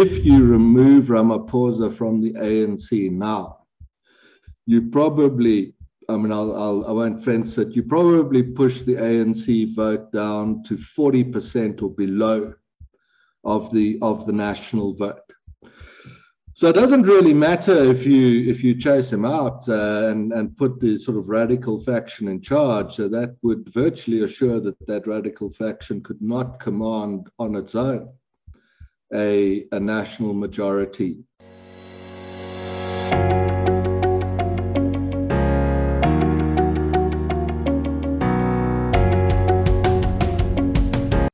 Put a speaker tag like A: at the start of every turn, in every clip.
A: if you remove Ramaphosa from the ANC now, you probably, I mean, I'll, I'll, I won't fence it, you probably push the ANC vote down to 40% or below of the, of the national vote. So it doesn't really matter if you if you chase him out uh, and and put the sort of radical faction in charge. So that would virtually assure that that radical faction could not command on its own a a national majority.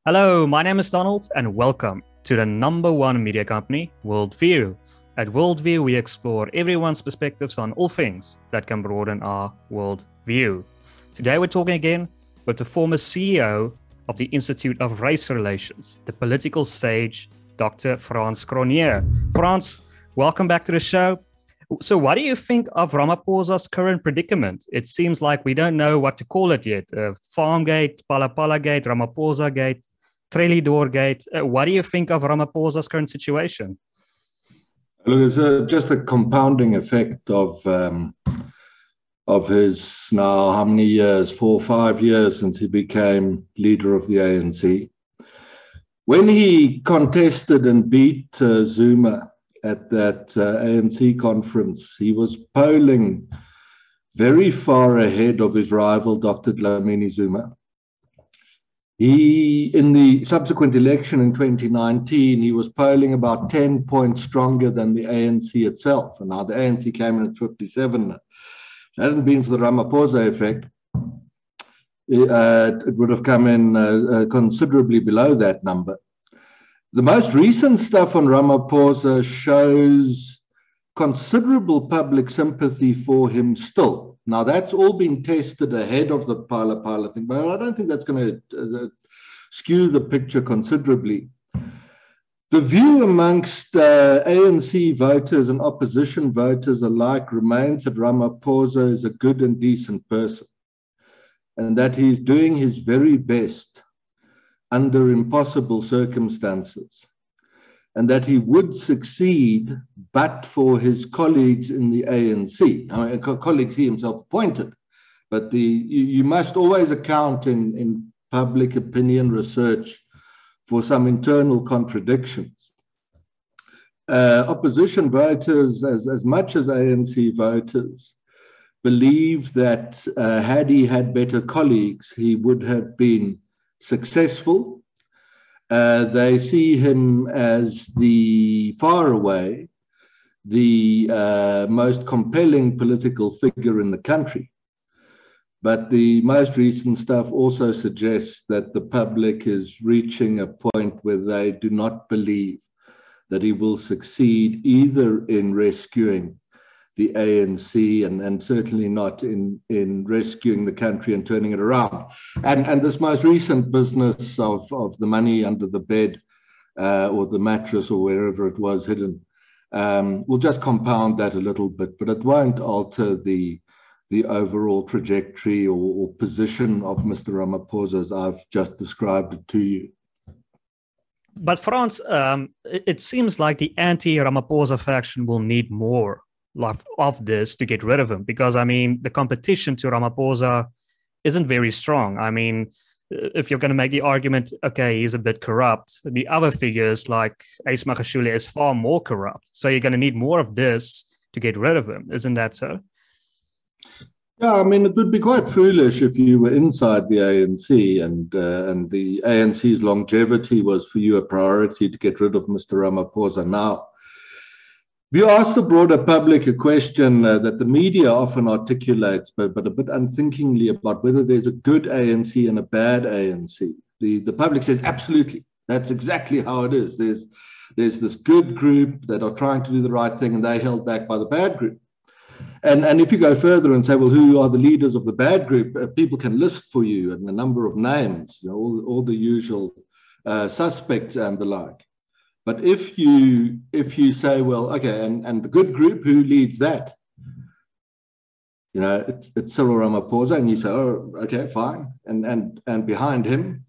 B: Hello, my name is Donald, and welcome to the number one media company, Worldview. At Worldview, we explore everyone's perspectives on all things that can broaden our worldview. Today, we're talking again with the former CEO of the Institute of Race Relations, the political sage, Dr. Frans Cronje. Frans, welcome back to the show. So, what do you think of Ramaphosa's current predicament? It seems like we don't know what to call it yet. Uh, Farmgate, Phala Phala Gate, Ramaphosa Gate, Trellidor Gate. Uh, what do you think of Ramaphosa's current situation?
A: Look, it's a, just a compounding effect of um, of his now how many years? Four, or five years since he became leader of the ANC. When he contested and beat uh, Zuma at that uh, ANC conference, he was polling very far ahead of his rival, Dr. Dlamini Zuma. He, in the subsequent election in 2019, he was polling about 10 points stronger than the ANC itself. And now the ANC came in at 57. It hadn't been for the Ramaphosa effect, uh, it would have come in uh, uh, considerably below that number. The most recent stuff on Ramaphosa shows considerable public sympathy for him still. Now that's all been tested ahead of the Phala Phala thing, but I don't think that's going to uh, skew the picture considerably. The view amongst uh, ANC voters and opposition voters alike remains that Ramaphosa is a good and decent person and that he's doing his very best under impossible circumstances and that he would succeed but for his colleagues in the ANC. Mean, colleagues he himself appointed, but the you, you must always account in, in public opinion research for some internal contradictions. Uh, opposition voters, as, as much as ANC voters, believe that uh, had he had better colleagues, he would have been successful uh, they see him as the far away, the uh, most compelling political figure in the country. But the most recent stuff also suggests that the public is reaching a point where they do not believe that he will succeed either in rescuing the ANC and, and certainly not in, in rescuing the country and turning it around. And, and this most recent business of, of the money under the bed uh, or the mattress or wherever it was hidden um, will just compound that a little bit, but it won't alter the, the overall trajectory or, or position of Mr. Ramaphosa as I've just described it to you.
B: But Frans, um, it, seems like the anti-Ramaphosa faction will need more of this to get rid of him because I mean the competition to Ramaphosa isn't very strong. I mean, if you're going to make the argument, okay, he's a bit corrupt, the other figures like Ace Magashule is far more corrupt. So you're going to need more of this to get rid of him, isn't that so?
A: Yeah, I mean, it would be quite foolish if you were inside the ANC and uh, and the ANC's longevity was for you a priority to get rid of Mr. Ramaphosa now. We asked the broader public a question uh, that the media often articulates, but, but a bit unthinkingly about whether there's a good ANC and a bad ANC. The, the public says, absolutely. That's exactly how it is. There's, there's this good group that are trying to do the right thing and they're held back by the bad group. And, and if you go further and say, well, who are the leaders of the bad group? Uh, people can list for you and a number of names, you know, all, all the usual uh, suspects and the like. But if you if you say, well, okay, and, and the good group, who leads that? You know, it's, it's Cyril Ramaphosa, and you say, oh, okay, fine, and and and behind him,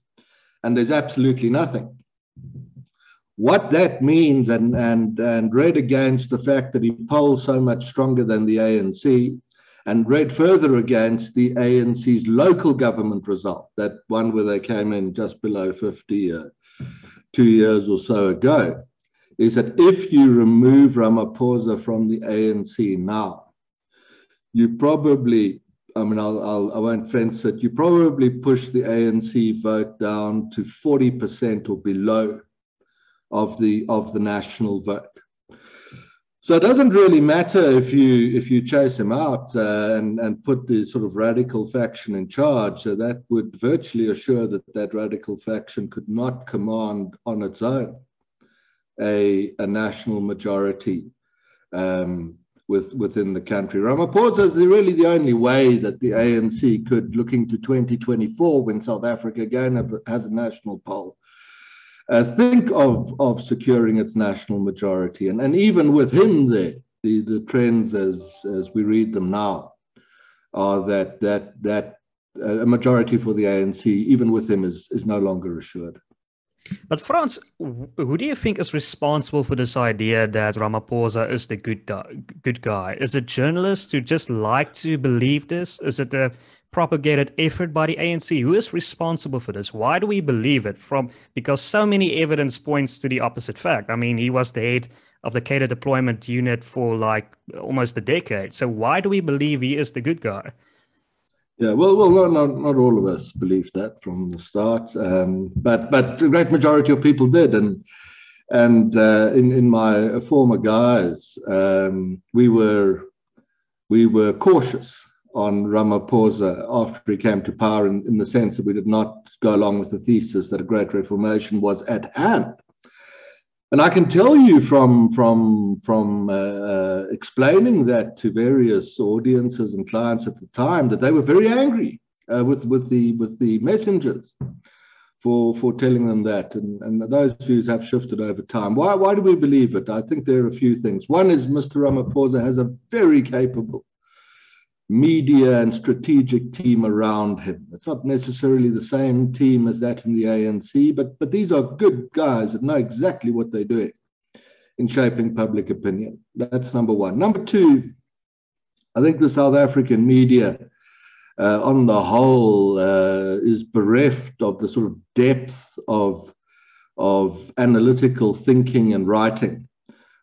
A: and there's absolutely nothing. what that means and, and, and read against the fact that he polls so much stronger than the ANC and read further against the ANC's local government result, that one where they came in just below 50 uh, two years or so ago, is that if you remove Ramaphosa from the ANC now, you probably, I mean, I'll, I'll, I won't fence it, you probably push the ANC vote down to 40% or below of the of the national vote. So it doesn't really matter if you if you chase him out uh, and and put the sort of radical faction in charge. So that would virtually assure that that radical faction could not command on its own a a national majority um, with within the country. Ramaphosa is really the only way that the ANC could, looking to 2024, when South Africa again has a national poll, uh, think of, of securing its national majority. And, and even with him there, the, the trends as, as we read them now are that, that, that uh, a majority for the ANC, even with him, is, is no longer assured.
B: But Frans, who do you think is responsible for this idea that Ramaphosa is the good good guy? Is it journalists who just like to believe this? Is it the propagated effort by the ANC. Who is responsible for this? Why do we believe it? From because so many evidence points to the opposite fact. I mean, he was the head of the cadre deployment unit for like almost a decade. So why do we believe he is the good guy?
A: Yeah, well, well, not, not, all of us believed that from the start, um, but but the great majority of people did, and and uh, in in my former guise, um, we were we were cautious on Ramaphosa after he came to power in, in the sense that we did not go along with the thesis that a great reformation was at hand. And I can tell you from from from uh, uh, explaining that to various audiences and clients at the time that they were very angry uh, with with the with the messengers for for telling them that, and, and those views have shifted over time. Why why do we believe it? I think there are a few things. One is Mr. Ramaphosa has a very capable media and strategic team around him. It's not necessarily the same team as that in the ANC, but, but these are good guys that know exactly what they're doing in shaping public opinion. That's number one. Number two, I think the South African media, uh, on the whole, uh, is bereft of the sort of depth of, of analytical thinking and writing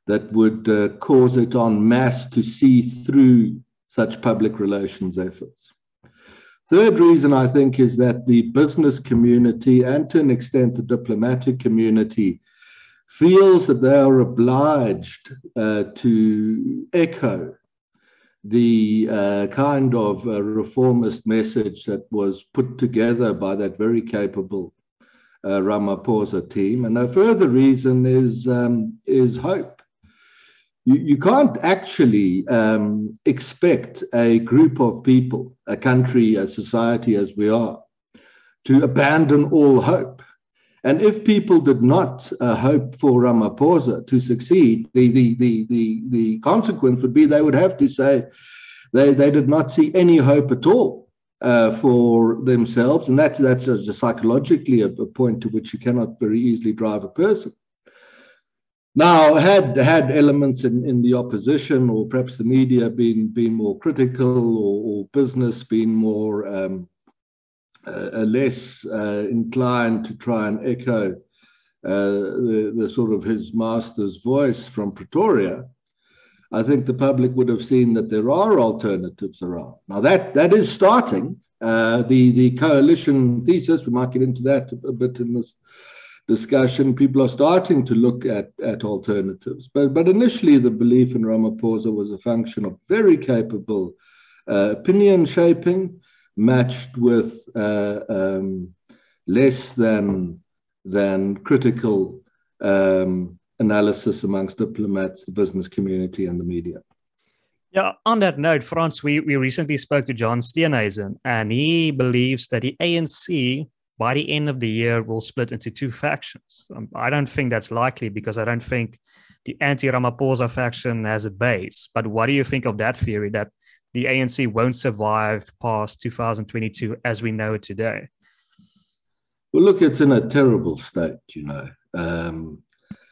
A: that would uh, cause it en masse to see through such public relations efforts. Third reason, I think, is that the business community and to an extent the diplomatic community feels that they are obliged uh, to echo the uh, kind of uh, reformist message that was put together by that very capable uh, Ramaphosa team. And a further reason is, um, is hope you, you can't actually um, expect a group of people, a country, a society as we are, to abandon all hope. And if people did not uh, hope for Ramaphosa to succeed, the, the, the, the, the consequence would be they would have to say they, they did not see any hope at all uh, for themselves. And that's, that's a, psychologically a, a, point to which you cannot very easily drive a person. Now, had had elements in, in the opposition or perhaps the media been been more critical or, or business been more um, uh, less uh, inclined to try and echo uh, the, the sort of his master's voice from Pretoria, I think the public would have seen that there are alternatives around. Now that that is starting. Uh, the the coalition thesis, we might get into that a, a bit in this discussion, people are starting to look at, at alternatives. But, but initially, the belief in Ramaphosa was a function of very capable uh, opinion shaping, matched with uh, um, less than, than critical um, analysis amongst diplomats, the business community, and the media.
B: Yeah, on that note, Frans, we, we recently spoke to John Steenhuisen, and he believes that the ANC by the end of the year will split into two factions. Um, I don't think that's likely because I don't think the anti-Ramaphosa faction has a base. But what do you think of that theory that the ANC won't survive past 2022 as we know it today?
A: Well, look, it's in a terrible state, you know. Um,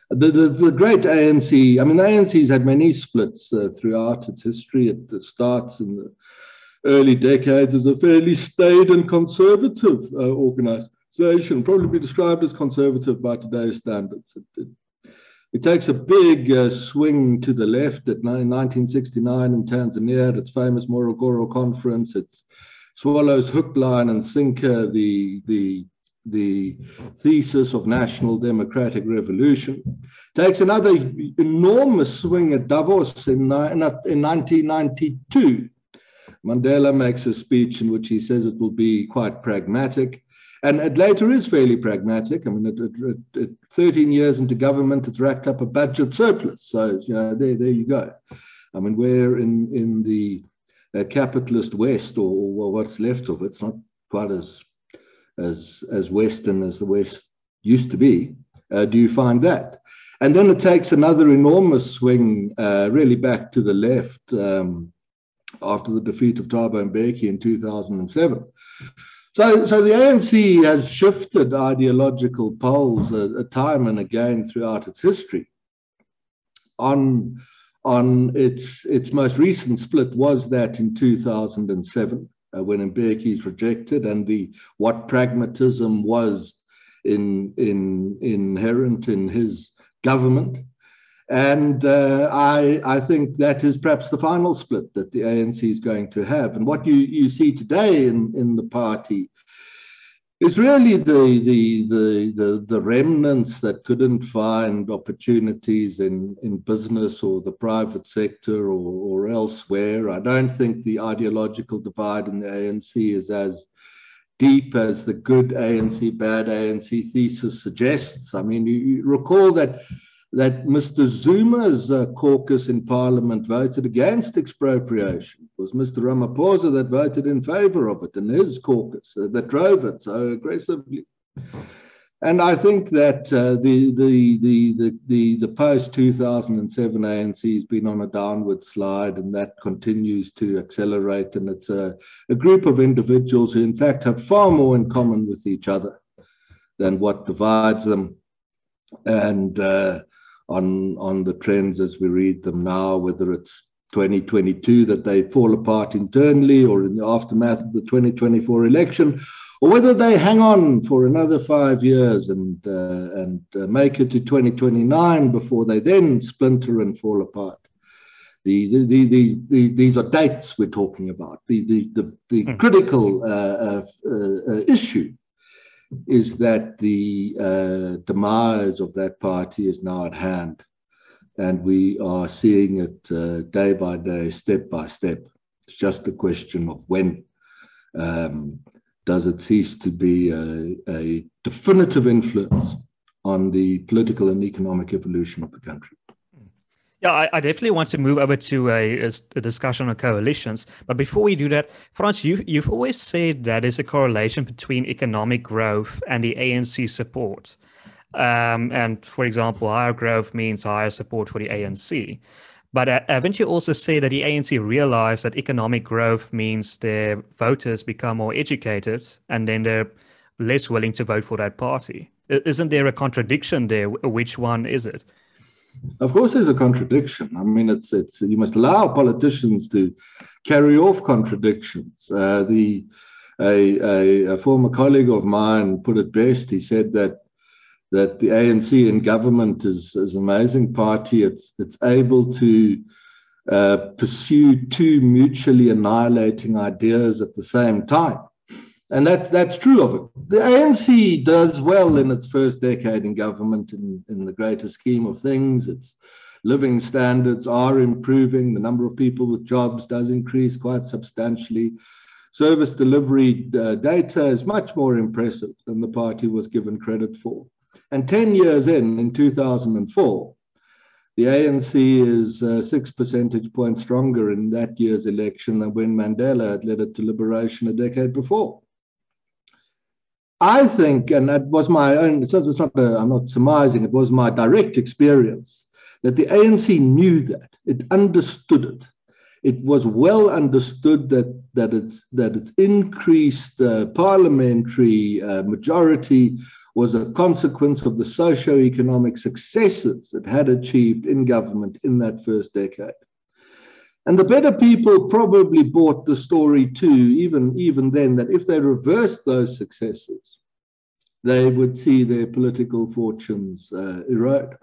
A: the, the, the great ANC, I mean, the ANC's had many splits uh, throughout its history. It, starts in the early decades as a fairly staid and conservative uh, organization, probably be described as conservative by today's standards. It, it, it takes a big uh, swing to the left at 1969 in Tanzania at its famous Morogoro conference. It swallows hook, line, and sinker the, the the thesis of national democratic revolution, takes another enormous swing at Davos in, in, in 1992. Mandela makes a speech in which he says it will be quite pragmatic. And it later is fairly pragmatic. I mean, it, it, it, 13 years into government, it's racked up a budget surplus. So, you know, there, there you go. I mean, we're in, in the uh, capitalist West, or, or what's left of it, it's not quite as as as Western as the West used to be. Uh, do you find that? And then it takes another enormous swing, uh, really back to the left um, after the defeat of Thabo Mbeki in 2007. So, so the ANC has shifted ideological poles a, a time and again throughout its history. On, on its, its most recent split was that in 2007 uh, when Mbeki is rejected and the what pragmatism was in, in, inherent in his government. And uh, I, I think that is perhaps the final split that the ANC is going to have. And what you, you see today in, in the party is really the, the, the, the, the remnants that couldn't find opportunities in, in business or the private sector or, or elsewhere. I don't think the ideological divide in the ANC is as deep as the good ANC, bad ANC thesis suggests. I mean, you, you recall that that Mr. Zuma's uh, caucus in Parliament voted against expropriation. It was Mr. Ramaphosa that voted in favor of it and his caucus uh, that drove it so aggressively. And I think that uh, the, the, the, the, the, post 2007 ANC has been on a downward slide, and that continues to accelerate. And it's a, a group of individuals who, in fact, have far more in common with each other than what divides them. And uh, on on the trends as we read them now, whether it's 2022 that they fall apart internally or in the aftermath of the 2024 election, or whether they hang on for another five years and uh, and uh, make it to 2029 before they then splinter and fall apart. The, the, the, the, these are dates we're talking about. The, the, the, the mm. critical uh, uh, uh issue is that the uh, demise of that party is now at hand. And we are seeing it uh, day by day, step by step. It's just a question of when um, does it cease to be a, a definitive influence on the political and economic evolution of the country.
B: Yeah, I, I, definitely want to move over to a, a, discussion on coalitions. But before we do that, Frans, you, you've always said that there's a correlation between economic growth and the ANC support. Um, and for example, higher growth means higher support for the ANC. But uh, haven't you also said that the ANC realized that economic growth means their voters become more educated and then they're less willing to vote for that party? Isn't there a contradiction there? Which one is it?
A: Of course, there's a contradiction. I mean, it's it's you must allow politicians to carry off contradictions. Uh, the a, a, a, former colleague of mine put it best. He said that that the ANC in government is, is amazing party. It's it's able to uh, pursue two mutually annihilating ideas at the same time. And that, that's true of it. The ANC does well in its first decade in government in, in the greater scheme of things. Its living standards are improving. The number of people with jobs does increase quite substantially. Service delivery uh, data is much more impressive than the party was given credit for. And 10 years in, in 2004, the ANC is uh, six percentage points stronger in that year's election than when Mandela had led it to liberation a decade before. I think, and that was my own, it's not a, I'm not surmising, it was my direct experience that the ANC knew that, it understood it. It was well understood that, that, its, that its increased uh, parliamentary uh, majority was a consequence of the socio-economic successes it had achieved in government in that first decade. And the better people probably bought the story too, even, even then, that if they reversed those successes, they would see their political fortunes uh, erode.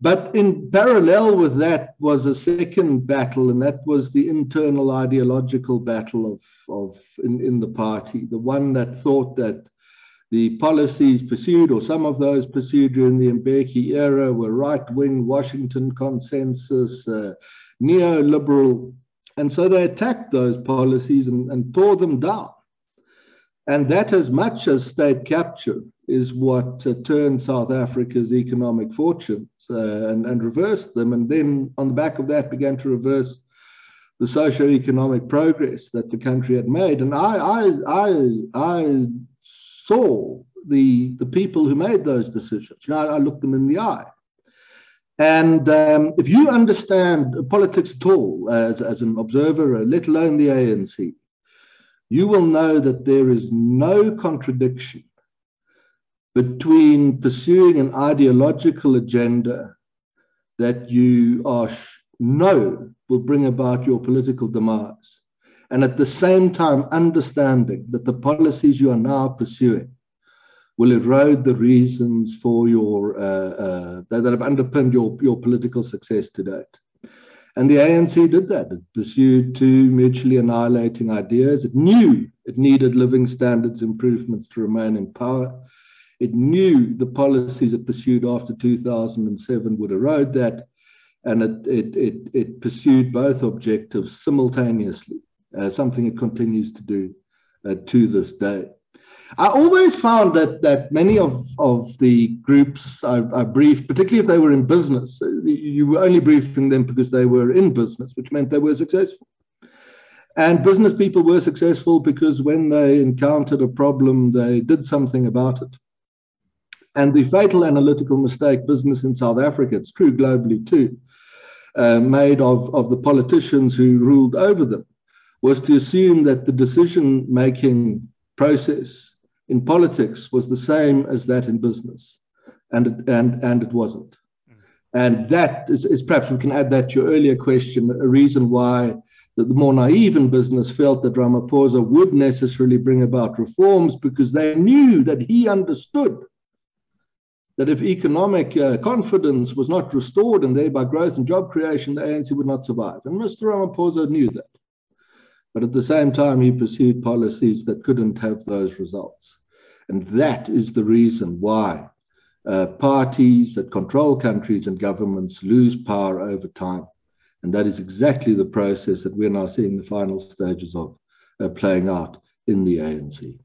A: But in parallel with that was a second battle, and that was the internal ideological battle of, of in, in the party, the one that thought that the policies pursued, or some of those pursued during the Mbeki era, were right wing Washington consensus, uh, neoliberal. And so they attacked those policies and, and tore them down. And that, as much as state capture, is what uh, turned South Africa's economic fortunes uh, and, and reversed them. And then, on the back of that, began to reverse the socio-economic progress that the country had made. And I, I, I, I saw the, the people who made those decisions. You know, I, I looked them in the eye. And um, if you understand politics at all as, as an observer, let alone the ANC, you will know that there is no contradiction between pursuing an ideological agenda that you are know will bring about your political demise and at the same time understanding that the policies you are now pursuing will erode the reasons for your uh, uh, that, that, have underpinned your, your political success to date. And the ANC did that. It pursued two mutually annihilating ideas. It knew it needed living standards improvements to remain in power. It knew the policies it pursued after 2007 would erode that. And it, it, it, it pursued both objectives simultaneously uh, something it continues to do uh, to this day. I always found that that many of, of the groups I, I, briefed, particularly if they were in business, uh, you were only briefing them because they were in business, which meant they were successful. And business people were successful because when they encountered a problem, they did something about it. And the fatal analytical mistake business in South Africa, it's true globally too, uh, made of, of the politicians who ruled over them was to assume that the decision making process in politics was the same as that in business. And it, and, and it wasn't. Mm. And that is, is, perhaps we can add that to your earlier question, a reason why the, the more naive in business felt that Ramaphosa would necessarily bring about reforms because they knew that he understood that if economic uh, confidence was not restored and thereby growth and job creation, the ANC would not survive. And Mr. Ramaphosa knew that. But at the same time, he pursued policies that couldn't have those results. And that is the reason why uh, parties that control countries and governments lose power over time. And that is exactly the process that we're now seeing the final stages of uh, playing out in the ANC.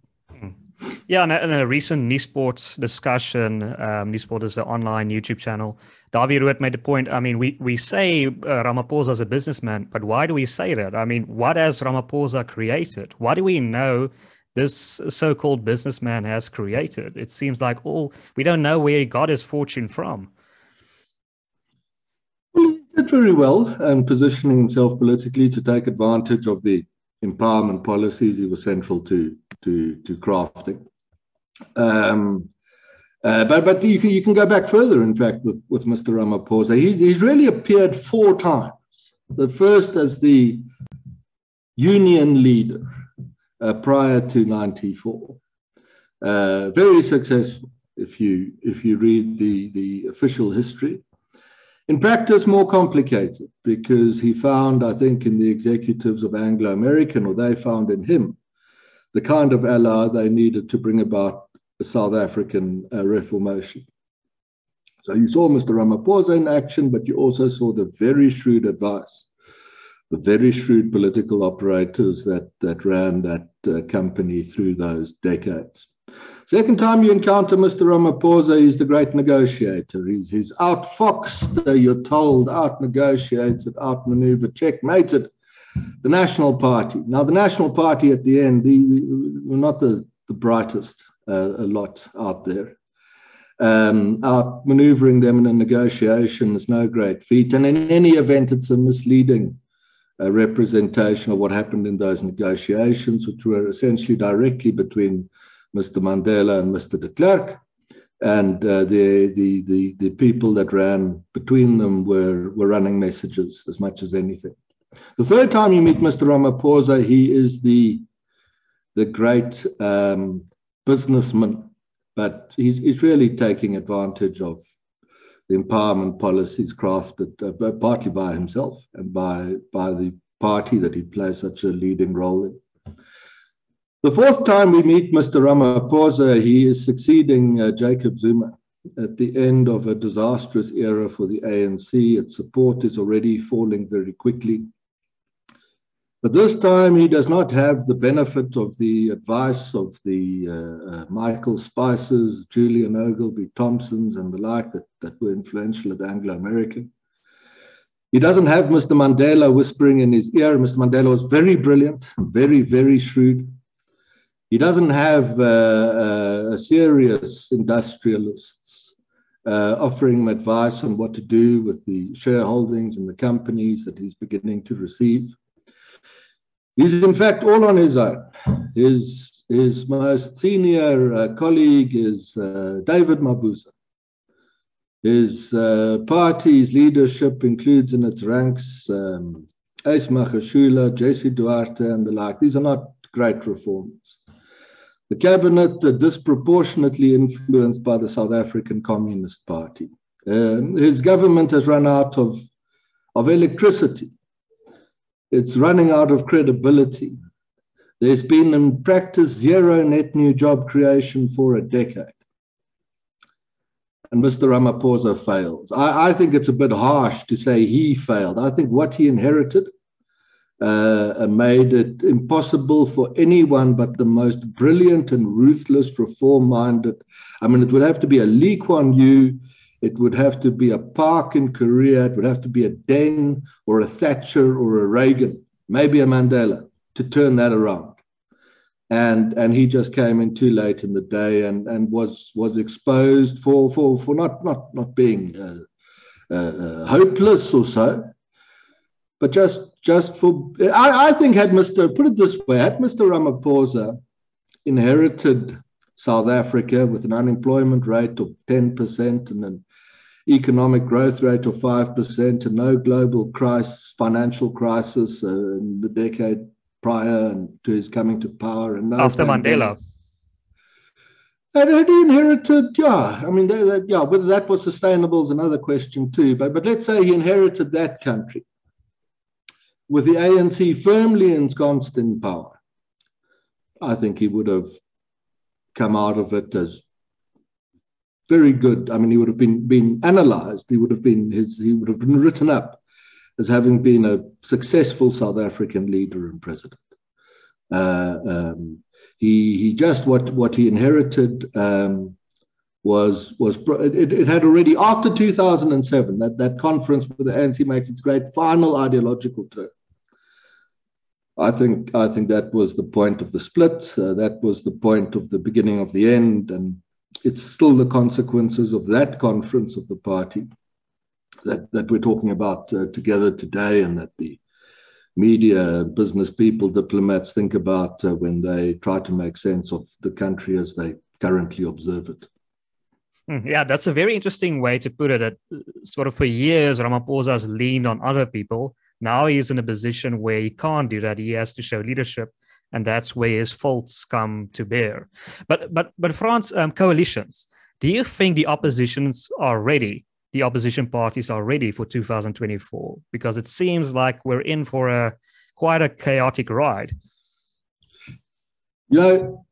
B: Yeah, and in a recent Nuusport discussion, um, Nuusport is an online YouTube channel. Dawie Roodt made the point. I mean, we, we say uh, Ramaphosa is a businessman, but why do we say that? I mean, what has Ramaphosa created? Why do we know this so-called businessman has created? It seems like all we don't know where he got his fortune from.
A: Well, he did very well and positioning himself politically to take advantage of the empowerment policies he was central to to to crafting. Um, uh, but but you can you can go back further. In fact, with with Mr. Ramaphosa, he, he's really appeared four times. The first as the union leader uh, prior to '94, uh, very successful. If you if you read the the official history, in practice, more complicated because he found, I think, in the executives of Anglo American, or they found in him, the kind of ally they needed to bring about the South African uh, reformation. So you saw Mr. Ramaphosa in action, but you also saw the very shrewd advice, the very shrewd political operators that, that ran that uh, company through those decades. Second time you encounter Mr. Ramaphosa, he's the great negotiator. He's, he's outfoxed, you're told, out-negotiated, outmaneuvered, checkmated the National Party. Now, the National Party at the end, the, the, were not the, the brightest uh, lot out there. Um, outmaneuvering them in a negotiation is no great feat. And in any event, it's a misleading uh, representation of what happened in those negotiations, which were essentially directly between Mr. Mandela and Mr. de Klerk. And uh, the, the, the, the people that ran between them were, were running messages as much as anything. The third time you meet Mr. Ramaphosa, he is the, the great um, businessman, but he's, he's really taking advantage of the empowerment policies crafted uh, partly by himself and by, by the party that he plays such a leading role in. The fourth time we meet Mr. Ramaphosa, he is succeeding uh, Jacob Zuma at the end of a disastrous era for the ANC. Its support is already falling very quickly. But this time he does not have the benefit of the advice of the uh, uh, Michael Spicers, Julian Ogilvie Thompsons, and the like that, that were influential at Anglo American. He doesn't have Mr. Mandela whispering in his ear. Mr. Mandela was very brilliant, very, very shrewd. He doesn't have uh, uh, serious industrialists uh, offering him advice on what to do with the shareholdings and the companies that he's beginning to receive. He's in fact all on his own. His, his most senior uh, colleague is David Mabuza. His uh, party's leadership includes in its ranks um, Ace Magashule, Jesse Duarte, and the like. These are not great reformers. The cabinet are disproportionately influenced by the South African Communist Party. Um, his government has run out of, of electricity. It's running out of credibility. There's been in practice zero net new job creation for a decade. And Mr. Ramaphosa fails. I, I think it's a bit harsh to say he failed. I think what he inherited uh, made it impossible for anyone but the most brilliant and ruthless reform minded. I mean, it would have to be a Lee Kuan Yew, it would have to be a Park in Korea, it would have to be a Deng or a Thatcher or a Reagan, maybe a Mandela to turn that around. And, and he just came in too late in the day and, and was was exposed for for for not not not being uh, uh, uh hopeless or so, but just just for I, I think had Mr. put it this way, had Mr. Ramaphosa inherited South Africa with an unemployment rate of 10% and an economic growth rate of 5% and no global crisis, financial crisis uh, in the decade prior and to his coming to power. And no
B: After Mandela.
A: And he inherited, yeah, I mean, they, they, yeah, whether that was sustainable is another question too. But, but let's say he inherited that country with the ANC firmly ensconced in power, I think he would have come out of it as very good. I mean, he would have been been analysed. He would have been his. He would have been written up as having been a successful South African leader and president. Uh, um, he he just what what he inherited um, was was it, it had already after 2007 that that conference with the ANC makes its great final ideological turn. I think I think that was the point of the split. Uh, that was the point of the beginning of the end, and it's still the consequences of that conference of the party that that we're talking about uh, together today, and that the media, business people, diplomats think about uh, when they try to make sense of the country as they currently observe it.
B: Hmm, yeah, that's a very interesting way to put it. That uh, sort of for years, Ramaphosa has leaned on other people now he's in a position where he can't do that. He has to show leadership, and that's where his faults come to bear. But but but Frans um, coalitions. Do you think the oppositions are ready? The opposition parties are ready for 2024 because it seems like we're in for a quite a chaotic ride.
A: You know,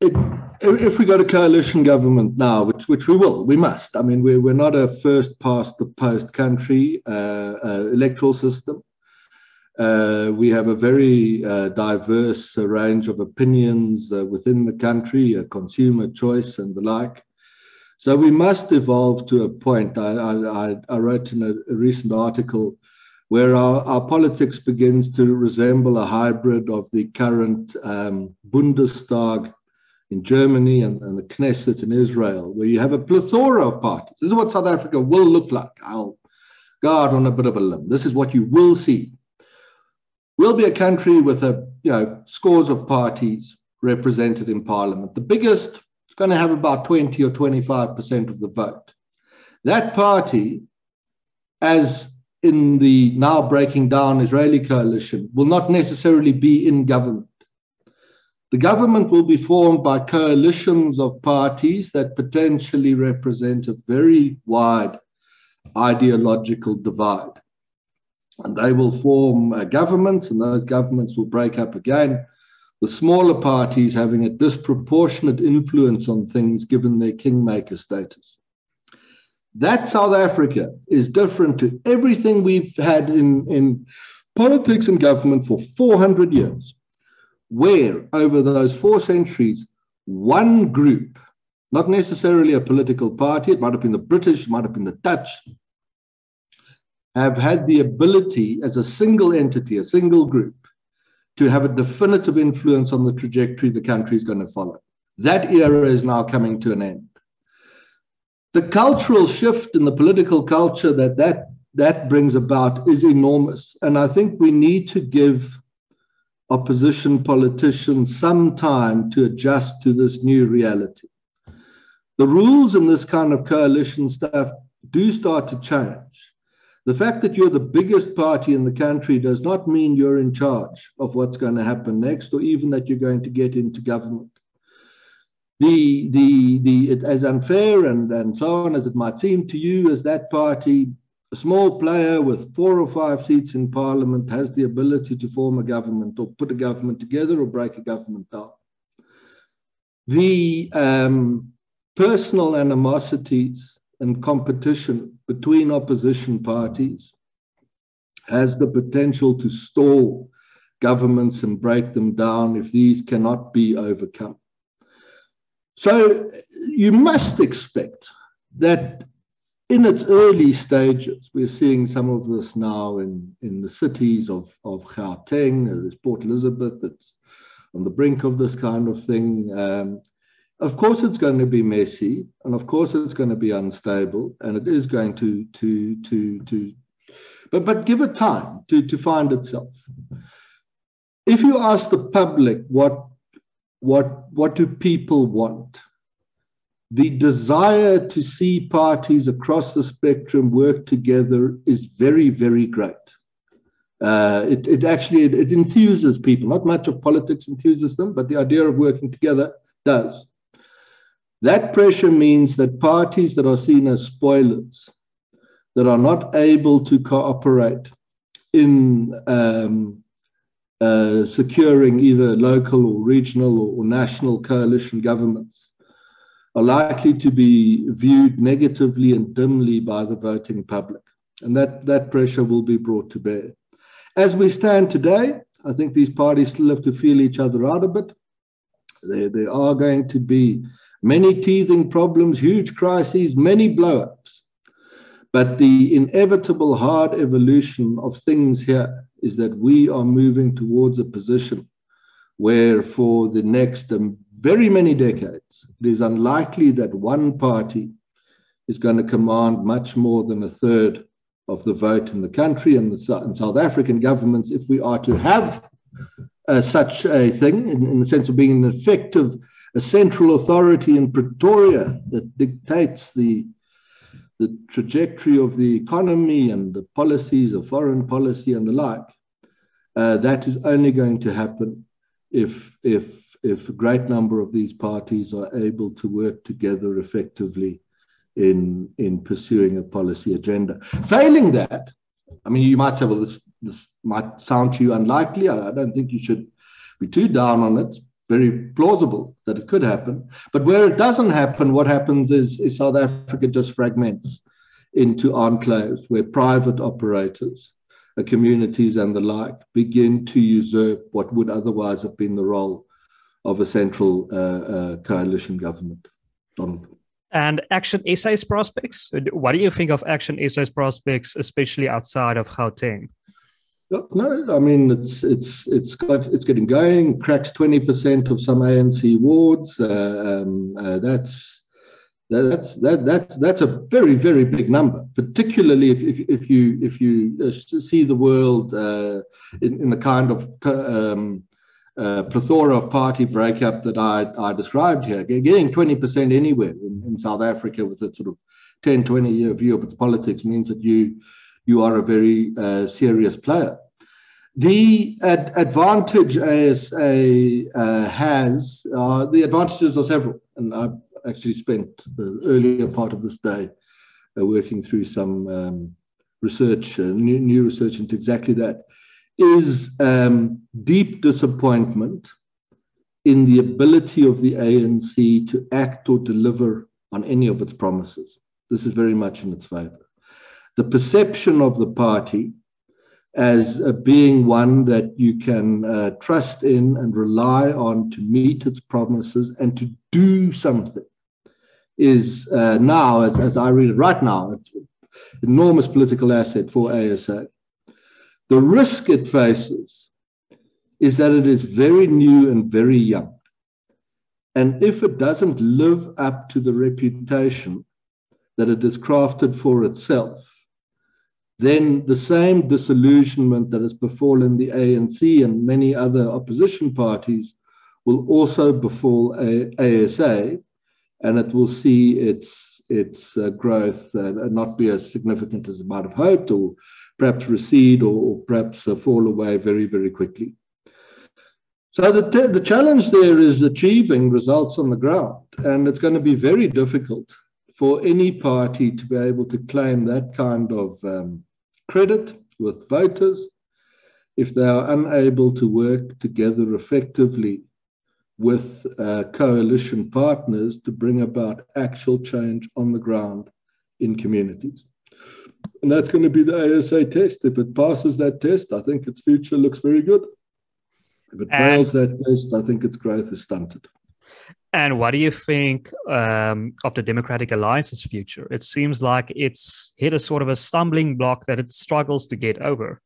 A: it, if we go to coalition government now, which which we will, we must. I mean, we're we're not a first past the post country uh, uh, electoral system. Uh, we have a very uh, diverse uh, range of opinions uh, within the country, consumer choice and the like. So we must evolve to a point. I, I, I wrote in a, a recent article where our, our, politics begins to resemble a hybrid of the current um, Bundestag in Germany and, and the Knesset in Israel, where you have a plethora of parties. This is what South Africa will look like. I'll go out on a bit of a limb. This is what you will see. We'll be a country with a you know scores of parties represented in parliament. The biggest is going to have about 20 or 25% of the vote. That party, as in the now breaking down Israeli coalition, will not necessarily be in government. The government will be formed by coalitions of parties that potentially represent a very wide ideological divide. And they will form uh, governments, and those governments will break up again, the smaller parties having a disproportionate influence on things given their kingmaker status. That South Africa is different to everything we've had in, in politics and government for 400 years where over those four centuries, one group, not necessarily a political party, it might have been the British, it might have been the Dutch, have had the ability as a single entity, a single group, to have a definitive influence on the trajectory the country is going to follow. That era is now coming to an end. The cultural shift in the political culture that that, that brings about is enormous. And I think we need to give opposition politicians some time to adjust to this new reality. The rules in this kind of coalition stuff do start to change. The fact that you're the biggest party in the country does not mean you're in charge of what's going to happen next, or even that you're going to get into government. The, the, the, it, as unfair and, and so on as it might seem to you, as that party a small player with four or five seats in parliament has the ability to form a government or put a government together or break a government down. The um, personal animosities and competition between opposition parties has the potential to stall governments and break them down if these cannot be overcome. So you must expect that in its early stages, we're seeing some of this now in, in the cities of, of Gauteng, there's Port Elizabeth that's on the brink of this kind of thing. Um, of course, it's going to be messy, and of course, it's going to be unstable, and it is going to to to to, but but give it time to to find itself. If you ask the public what what what do people want, the desire to see parties across the spectrum work together is very, very great. Uh, it, it, actually it, it, enthuses people. Not much of politics enthuses them, but the idea of working together does. That pressure means that parties that are seen as spoilers, that are not able to cooperate in um, uh, securing either local or regional or, or national coalition governments, are likely to be viewed negatively and dimly by the voting public. And that, that pressure will be brought to bear. As we stand today, I think these parties still have to feel each other out a bit. There, there are going to be many teething problems, huge crises, many blow ups. But the inevitable hard evolution of things here is that we are moving towards a position where for the next um, very many decades, it is unlikely that one party is going to command much more than a third of the vote in the country and the and South African governments, if we are to have uh, such a thing, in, in, the sense of being an effective, a central authority in Pretoria that dictates the the trajectory of the economy and the policies of foreign policy and the like, uh, that is only going to happen if if if a great number of these parties are able to work together effectively in, in pursuing a policy agenda. Failing that, I mean, you might say, well, this, this might sound to you unlikely. I, I don't think you should be too down on it. Very plausible that it could happen. But where it doesn't happen, what happens is, is South Africa just fragments into enclaves where private operators, uh, communities, and the like begin to usurp what would otherwise have been the role of a central uh, uh, coalition government. Donald.
B: And Action SA's prospects? What do you think of Action SA's prospects, especially outside of Gauteng?
A: No, I mean it's it's it's got it's getting going. Cracks twenty percent of some ANC wards. Uh, um, uh, that's that's that that's that's a very very big number, particularly if if, if you if you uh, see the world uh, in in the kind of um, uh, plethora of party breakup that I, I described here. Getting 20% anywhere in, in South Africa with a sort of 10, 20 year view of its politics means that you, you are a very uh, serious player. The ad- advantage ASA uh, has, uh, the advantages are several, and I've actually spent the earlier part of this day uh, working through some um, research, uh, new, new, research into exactly that, is um, deep disappointment in the ability of the ANC to act or deliver on any of its promises. This is very much in its favor. The perception of the party as uh, being one that you can uh, trust in and rely on to meet its promises and to do something is uh, now, as, as, I read it right now, an enormous political asset for ASA. The risk it faces is that it is very new and very young. And if it doesn't live up to the reputation that it is crafted for itself, then the same disillusionment that has befallen the ANC and many other opposition parties will also befall ASA, and it will see its its uh, growth uh, not be as significant as it might have hoped, or perhaps recede, or, perhaps uh, fall away very very quickly. So the the challenge there is achieving results on the ground, and it's going to be very difficult for any party to be able to claim that kind of um, credit with voters if they are unable to work together effectively with uh, coalition partners to bring about actual change on the ground in communities. And that's going to be the ASA test. If it passes that test, I think its future looks very good. If it fails that test, I think its growth is stunted.
B: And what do you think um, of the Democratic Alliance's future? It seems like it's hit a sort of a stumbling block that it struggles to get over.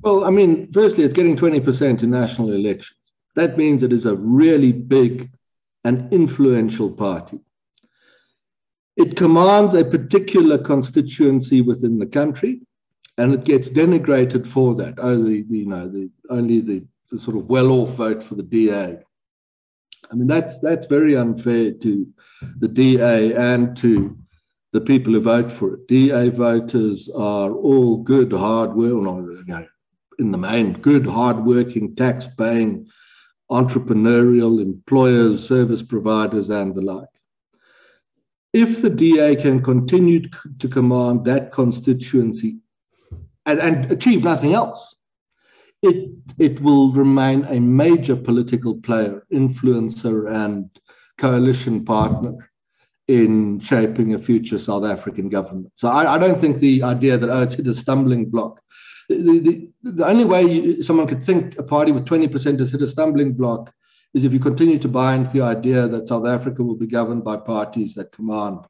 A: Well, I mean, firstly, it's getting 20% in national elections. That means it is a really big and influential party. It commands a particular constituency within the country, and it gets denigrated for that. The you know, the only the, the sort of well-off vote for the DA. I mean, that's that's very unfair to the DA and to the people who vote for it. DA voters are all good, hard, well, you know, in the main, good, hard-working, tax-paying, entrepreneurial employers, service providers, and the like. If the DA can continue to command that constituency and, and achieve nothing else, it, it will remain a major political player, influencer, and coalition partner in shaping a future South African government. So I, I don't think the idea that, oh, it's hit a stumbling block. The, the, the only way you, someone could think a party with 20% has hit a stumbling block is if you continue to buy into the idea that South Africa will be governed by parties that command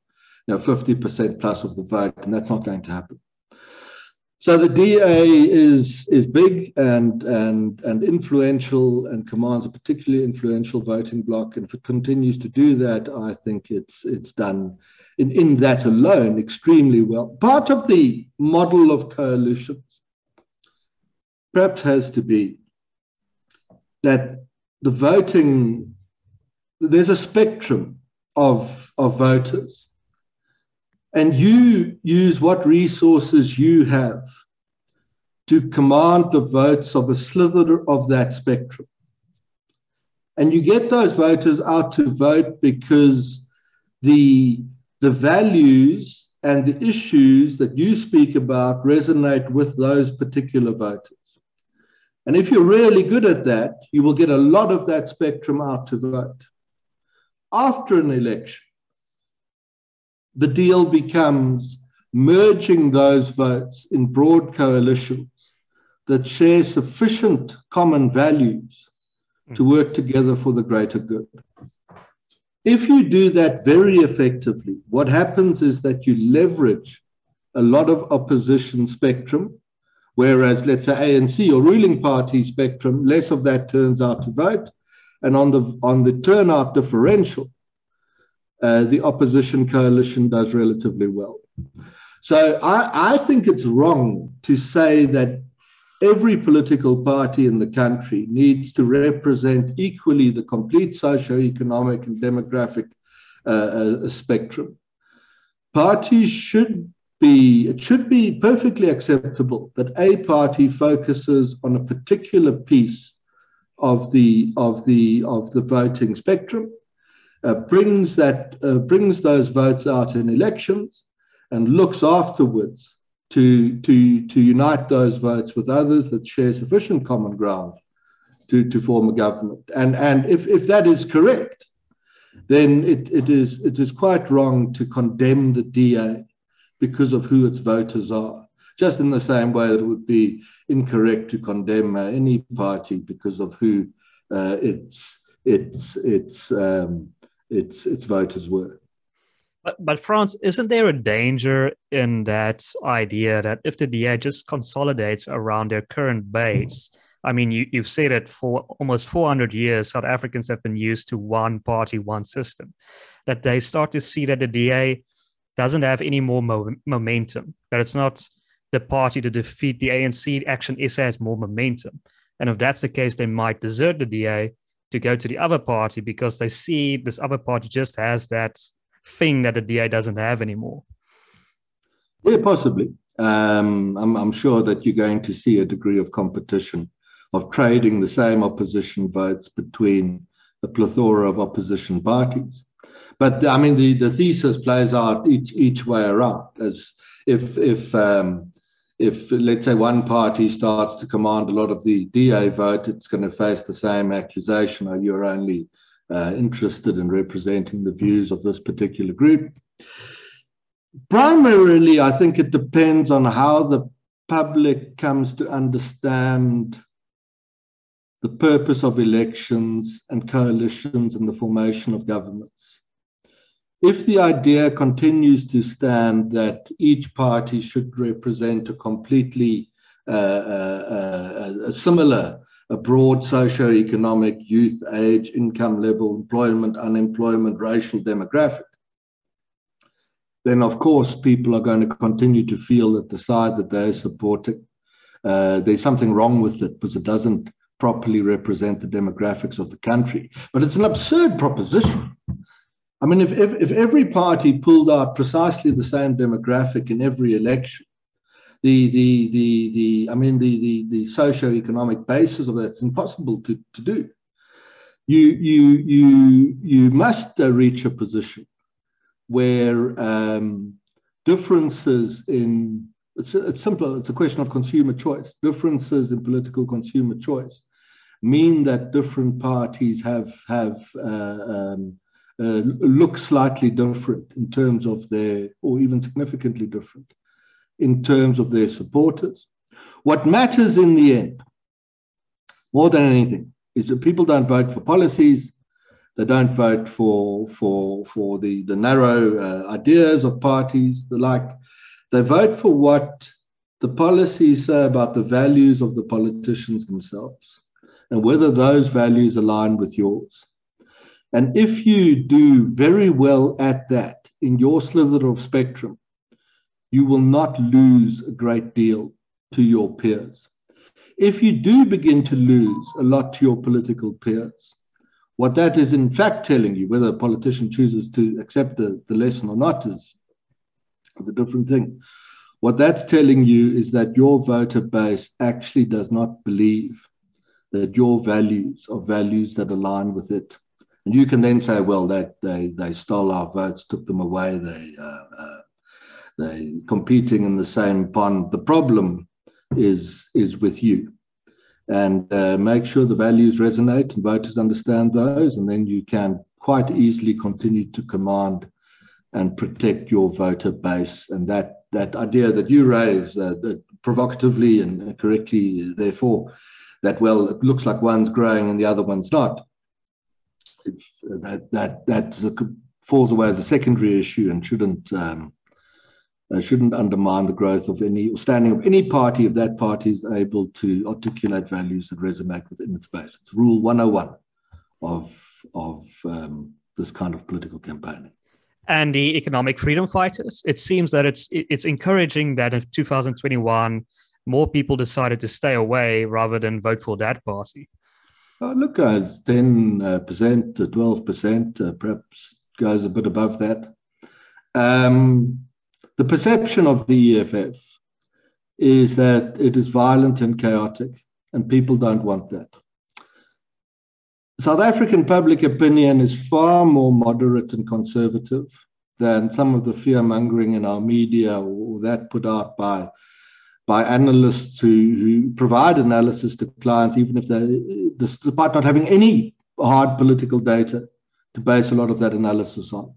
A: you know, 50% plus of the vote, and that's not going to happen. So the DA is is big and and and influential and commands a particularly influential voting bloc. And if it continues to do that, I think it's it's done in, in that alone extremely well. Part of the model of coalitions perhaps has to be that the voting there's a spectrum of of voters and you use what resources you have to command the votes of a slither of that spectrum. And you get those voters out to vote because the, the values and the issues that you speak about resonate with those particular voters. And if you're really good at that, you will get a lot of that spectrum out to vote. After an election, the deal becomes merging those votes in broad coalitions that share sufficient common values to hmm. work together for the greater good. If you do that very effectively, what happens is that you leverage a lot of opposition spectrum, whereas, let's say, ANC or ruling party spectrum, less of that turns out to vote. And on the, on the turnout differential, uh, the opposition coalition does relatively well. So I, I think it's wrong to say that every political party in the country needs to represent equally the complete socio-economic and demographic uh, uh, spectrum. Parties should be, it should be perfectly acceptable that a party focuses on a particular piece of the, of the, of the voting spectrum, uh, brings, that, uh, brings those votes out in elections, and looks afterwards to, to, to unite those votes with others that share sufficient common ground to, to form a government. And, and if, if that is correct, then it, it, is, it is quite wrong to condemn the DA because of who its voters are. Just in the same way that it would be incorrect to condemn any party because of who uh, its its its um, its its voters were.
B: But, but Frans, isn't there a danger in that idea that if the DA just consolidates around their current base, I mean, you, you've said it for almost 400 years, South Africans have been used to one party, one system, that they start to see that the DA doesn't have any more mo- momentum, that it's not the party to defeat the ANC, Action SA has more momentum. And if that's the case, they might desert the DA to go to the other party because they see this other party just has that thing that the DA doesn't have anymore?
A: Yeah, possibly. Um, I'm, I'm sure that you're going to see a degree of competition, of trading the same opposition votes between a plethora of opposition parties. But I mean, the, the thesis plays out each each way around. As if if um, if let's say one party starts to command a lot of the DA vote, it's going to face the same accusation: "Oh, you're only uh, interested in representing the views of this particular group. Primarily, I think it depends on how the public comes to understand the purpose of elections and coalitions and the formation of governments. If the idea continues to stand that each party should represent a completely uh, uh, uh, similar a broad socio-economic, youth, age, income level, employment, unemployment, racial demographic, then of course people are going to continue to feel that the side that they're supporting, uh, there's something wrong with it because it doesn't properly represent the demographics of the country. But it's an absurd proposition. I mean, if, if, if every party pulled out precisely the same demographic in every election, the the the the I mean the the the socio-economic basis of that's impossible to, to do. You you you you must uh, reach a position where um, differences in it's, it's simple. It's a question of consumer choice. Differences in political consumer choice mean that different parties have have uh, um, uh, look slightly different in terms of their, or even significantly different in terms of their supporters. What matters in the end, more than anything, is that people don't vote for policies. They don't vote for for for the the narrow uh, ideas of parties, the like. They vote for what the policies say about the values of the politicians themselves, and whether those values align with yours. And if you do very well at that in your slither of spectrum, you will not lose a great deal to your peers. If you do begin to lose a lot to your political peers, what that is in fact telling you, whether a politician chooses to accept the, the lesson or not, is, is a different thing. What that's telling you is that your voter base actually does not believe that your values are values that align with it. And you can then say, well, that they, they stole our votes, took them away, they uh, uh, they're competing in the same pond. The problem is is with you, and uh, make sure the values resonate and voters understand those, and then you can quite easily continue to command and protect your voter base. And that that idea that you raise uh, that provocatively and correctly, therefore, that well, it looks like one's growing and the other one's not. It's, that that that falls away as a secondary issue and shouldn't um, uh, shouldn't undermine the growth of any standing of any party if that party is able to articulate values that resonate within its base. It's rule 101 of, of um, this kind of political campaigning.
B: And the economic freedom fighters, it seems that it's it's encouraging that in 2021 more people decided to stay away rather than vote for that party?
A: Oh, look, guys, 10% to 12%, uh, perhaps goes a bit above that. Um, the perception of the EFF is that it is violent and chaotic, and people don't want that. South African public opinion is far more moderate and conservative than some of the fear mongering in our media or that put out by by analysts who, who provide analysis to clients, even if they, despite not having any hard political data to base a lot of that analysis on.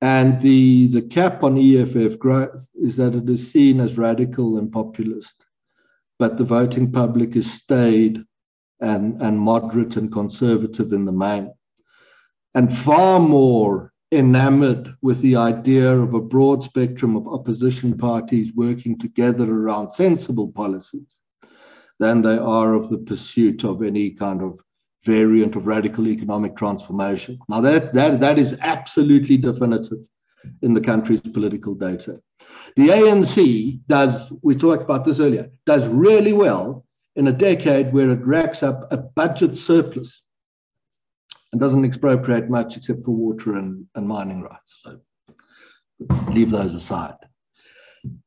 A: And the, the cap on EFF growth is that it is seen as radical and populist, but the voting public is staid and, and moderate and conservative in the main, and far more enamored with the idea of a broad spectrum of opposition parties working together around sensible policies than they are of the pursuit of any kind of variant of radical economic transformation. Now, that, that, that is absolutely definitive in the country's political data. The ANC does, we talked about this earlier, does really well in a decade where it racks up a budget surplus and doesn't expropriate much except for water and, and mining rights. So leave those aside.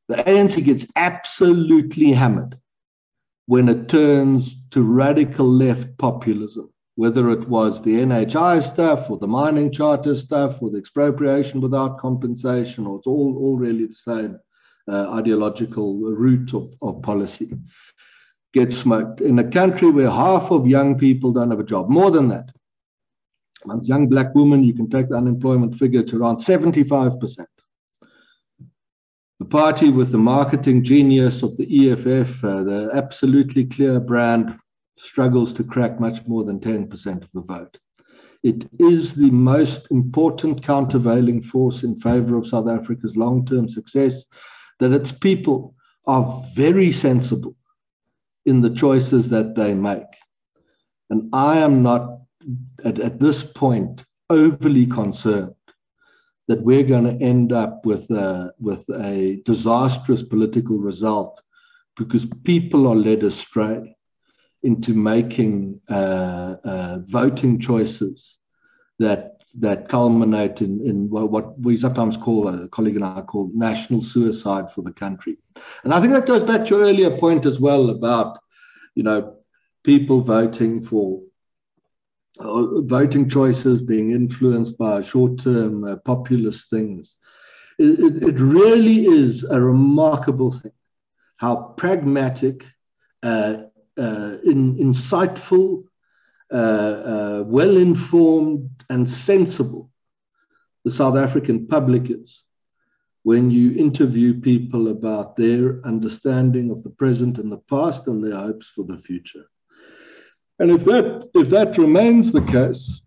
A: The ANC gets absolutely hammered when it turns to radical left populism, whether it was the NHI stuff or the mining charter stuff or the expropriation without compensation, or it's all, all really the same uh, ideological route of, of policy, gets smoked. In a country where half of young people don't have a job, more than that, amongst young black women, you can take the unemployment figure to around 75%. The party with the marketing genius of the EFF, uh, the absolutely clear brand, struggles to crack much more than 10% of the vote. It is the most important countervailing force in favor of South Africa's long term success, that its people are very sensible in the choices that they make. And I am not at, at this point overly concerned that we're going to end up with a, with a disastrous political result because people are led astray into making uh, uh, voting choices that that culminate in, in what we sometimes call a colleague and I call national suicide for the country. And I think that goes back to your earlier point as well about, you know, people voting for voting choices being influenced by short-term uh, populist things. It, it, it, really is a remarkable thing how pragmatic, uh, uh, in, insightful, uh, uh, well-informed, and sensible the South African public is when you interview people about their understanding of the present and the past and their hopes for the future. And if that if that remains the case,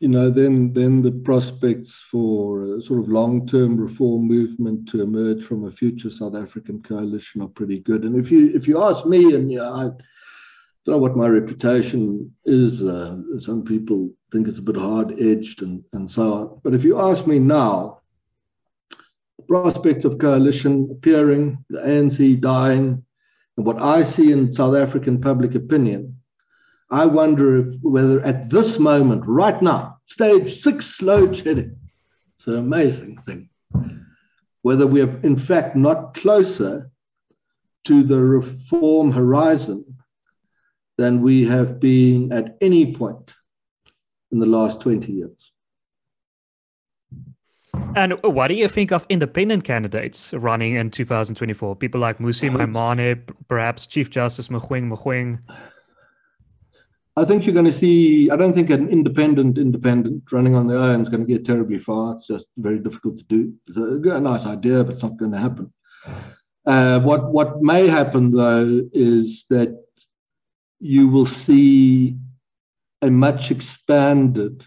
A: you know, then then the prospects for a sort of long-term reform movement to emerge from a future South African coalition are pretty good. And if you if you ask me, and you know, I don't know what my reputation is. Uh, some people think it's a bit hard-edged and and so on. But if you ask me now, prospects of coalition appearing, the ANC dying, and what I see in South African public opinion I wonder if whether at this moment, right now, stage six load shedding, it's an amazing thing, whether we are in fact not closer to the reform horizon than we have been at any point in the last 20 years.
B: And what do you think of independent candidates running in 2024? People like Mmusi Maimane, perhaps Chief Justice Mogoeng Mogoeng.
A: I think you're going to see. I don't think an independent independent running on their own is going to get terribly far. It's just very difficult to do. It's a, a nice idea, but it's not going to happen. Uh, what what may happen though is that you will see a much expanded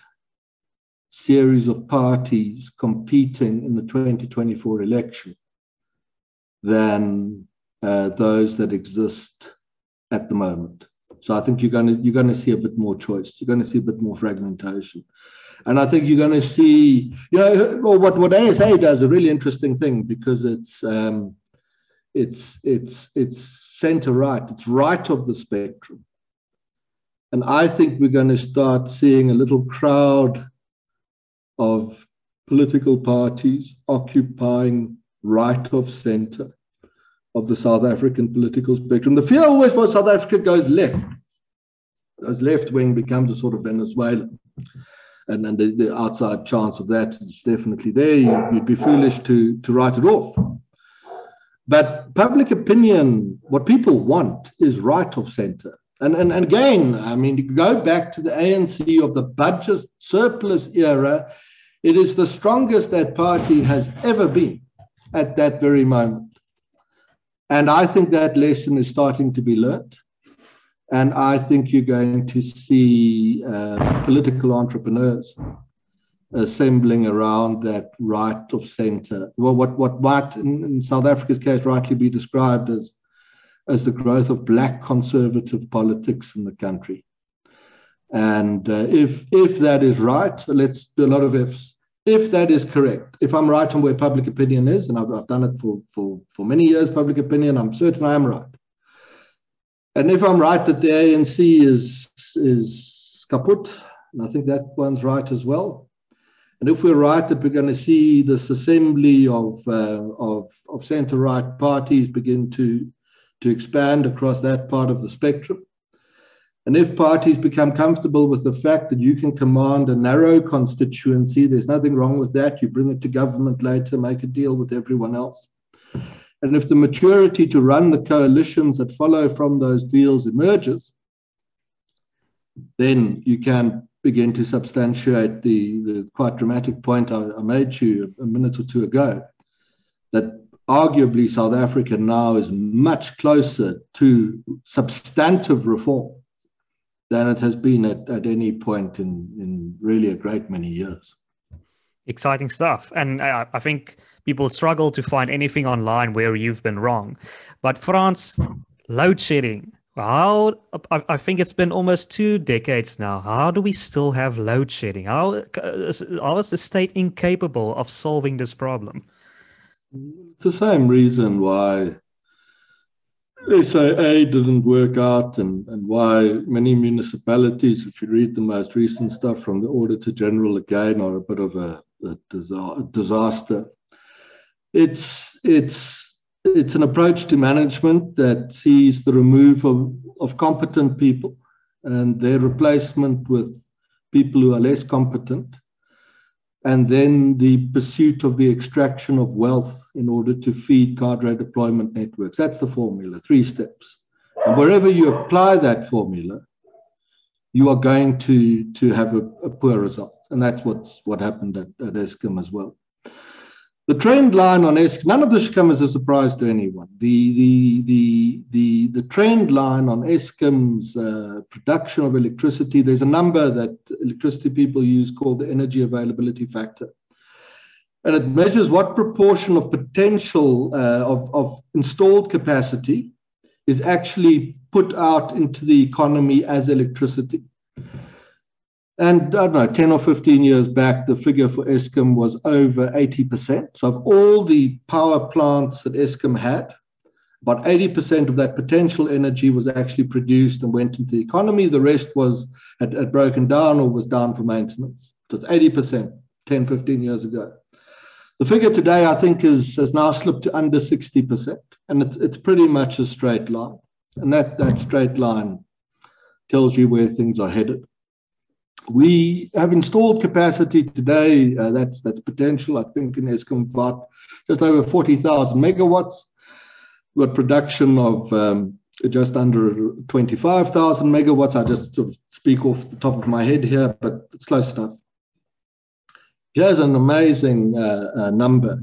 A: series of parties competing in the 2024 election than uh, those that exist at the moment. So I think you're going to you're going to see a bit more choice. You're going to see a bit more fragmentation, and I think you're going to see you know what what ASA does a really interesting thing because it's um, it's it's it's center right, it's right of the spectrum. And I think we're going to start seeing a little crowd of political parties occupying right of center of the South African political spectrum. The fear always was South Africa goes left. Goes left wing becomes a sort of Venezuela. And, and the, the outside chance of that is definitely there. You, you'd be foolish to, to write it off. But public opinion, what people want is right of center. And, and, and again, I mean, you go back to the ANC of the budget surplus era, it is the strongest that party has ever been at that very moment. And I think that lesson is starting to be learnt. And I think you're going to see uh, political entrepreneurs assembling around that right of center. Well, what, what might, in, in South Africa's case, rightly be described as, as the growth of black conservative politics in the country. And uh, if, if that is right, let's do a lot of ifs. If that is correct, if I'm right on where public opinion is, and I've, I've done it for, for, for many years, public opinion, I'm certain I am right. And if I'm right that the ANC is, is kaput, and I think that one's right as well, and if we're right that we're going to see this assembly of, uh, of, of center right parties begin to, to expand across that part of the spectrum, and if parties become comfortable with the fact that you can command a narrow constituency, there's nothing wrong with that. You bring it to government later, make a deal with everyone else. And if the maturity to run the coalitions that follow from those deals emerges, then you can begin to substantiate the, the quite dramatic point I, I made to you a minute or two ago that arguably South Africa now is much closer to substantive reform than it has been at, at any point in, in really a great many years.
B: Exciting stuff. And I, I think people struggle to find anything online where you've been wrong. But Frans, load shedding, how I think it's been almost two decades now. How do we still have load shedding? How, how is the state incapable of solving this problem?
A: It's the same reason why SAA didn't work out and, and why many municipalities, if you read the most recent stuff from the Auditor General again, are a bit of a, a disaster. It's, it's it's an approach to management that sees the removal of, of competent people and their replacement with people who are less competent, and then the pursuit of the extraction of wealth in order to feed cadre deployment networks. That's the formula, three steps. And wherever you apply that formula, you are going to, to have a, a poor result. And that's what's, what happened at, at Eskom as well. The trend line on Eskom, none of this should come as a surprise to anyone. The, the, the, the, the trend line on Eskom's uh, production of electricity, there's a number that electricity people use called the energy availability factor. And it measures what proportion of potential uh, of, of installed capacity is actually put out into the economy as electricity. And I don't know, 10 or 15 years back, the figure for Eskom was over 80%. So, of all the power plants that Eskom had, about 80% of that potential energy was actually produced and went into the economy. The rest was had, had broken down or was down for maintenance. So, it's 80% 10, 15 years ago. The figure today, I think, is has now slipped to under 60%. And it's, it's pretty much a straight line. And that, that straight line tells you where things are headed. We have installed capacity today, uh, that's that's potential, I think, in Eskom, about just over 40,000 megawatts. We've got production of um, just under 25,000 megawatts. I just sort of speak off the top of my head here, but it's close enough. Here's an amazing uh, uh, number.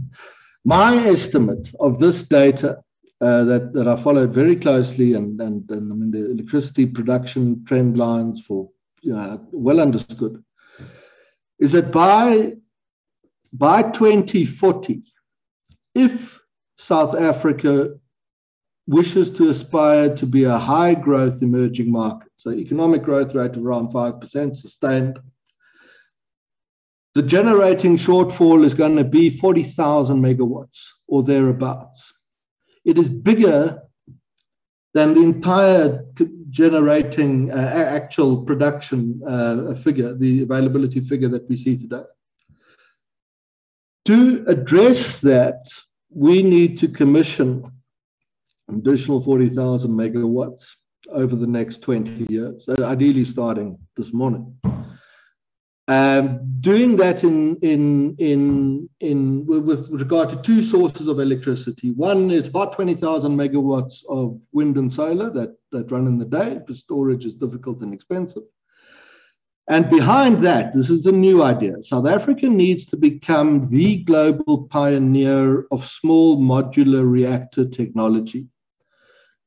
A: My estimate of this data uh, that, that I followed very closely, and, and, and I mean the electricity production trend lines for uh, well understood, is that by, by 2040, if South Africa wishes to aspire to be a high growth emerging market, so economic growth rate of around 5% sustained, the generating shortfall is going to be 40,000 megawatts or thereabouts. it is bigger than the entire generating uh, actual production uh, figure, the availability figure that we see today. To address that, we need to commission additional 40,000 megawatts over the next 20 years, ideally starting this morning. Um, doing that in, in, in, in, with regard to two sources of electricity. One is about 20,000 megawatts of wind and solar that, that run in the day, The storage is difficult and expensive. And behind that, this is a new idea. South Africa needs to become the global pioneer of small modular reactor technology.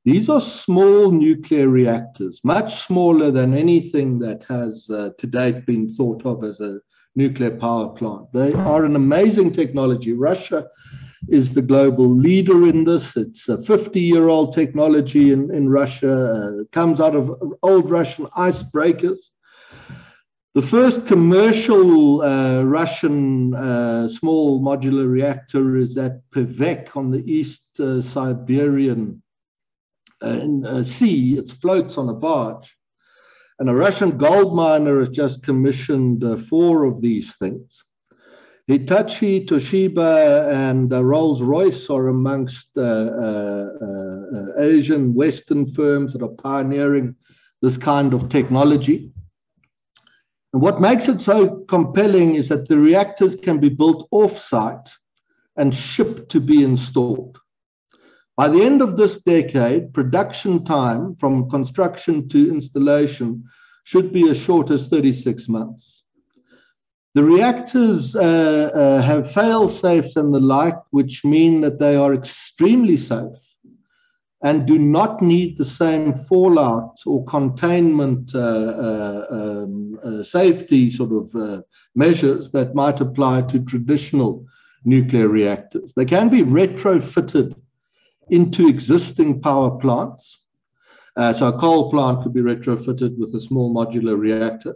A: These are small nuclear reactors, much smaller than anything that has uh, to date been thought of as a nuclear power plant. They are an amazing technology. Russia is the global leader in this. It's a 50 year old technology in, in Russia, uh, comes out of old Russian icebreakers. The first commercial uh, Russian uh, small modular reactor is at Pevek on the East uh, Siberian in a sea, it floats on a barge. And a Russian gold miner has just commissioned uh, four of these things. Hitachi, Toshiba, and uh, Rolls Royce are amongst uh, uh, uh, Asian Western firms that are pioneering this kind of technology. And what makes it so compelling is that the reactors can be built off site and shipped to be installed. By the end of this decade, production time from construction to installation should be as short as 36 months. The reactors uh, uh, have fail safes and the like, which mean that they are extremely safe and do not need the same fallout or containment uh, uh um, uh, safety sort of uh, measures that might apply to traditional nuclear reactors. They can be retrofitted into existing power plants. Uh, so a coal plant could be retrofitted with a small modular reactor.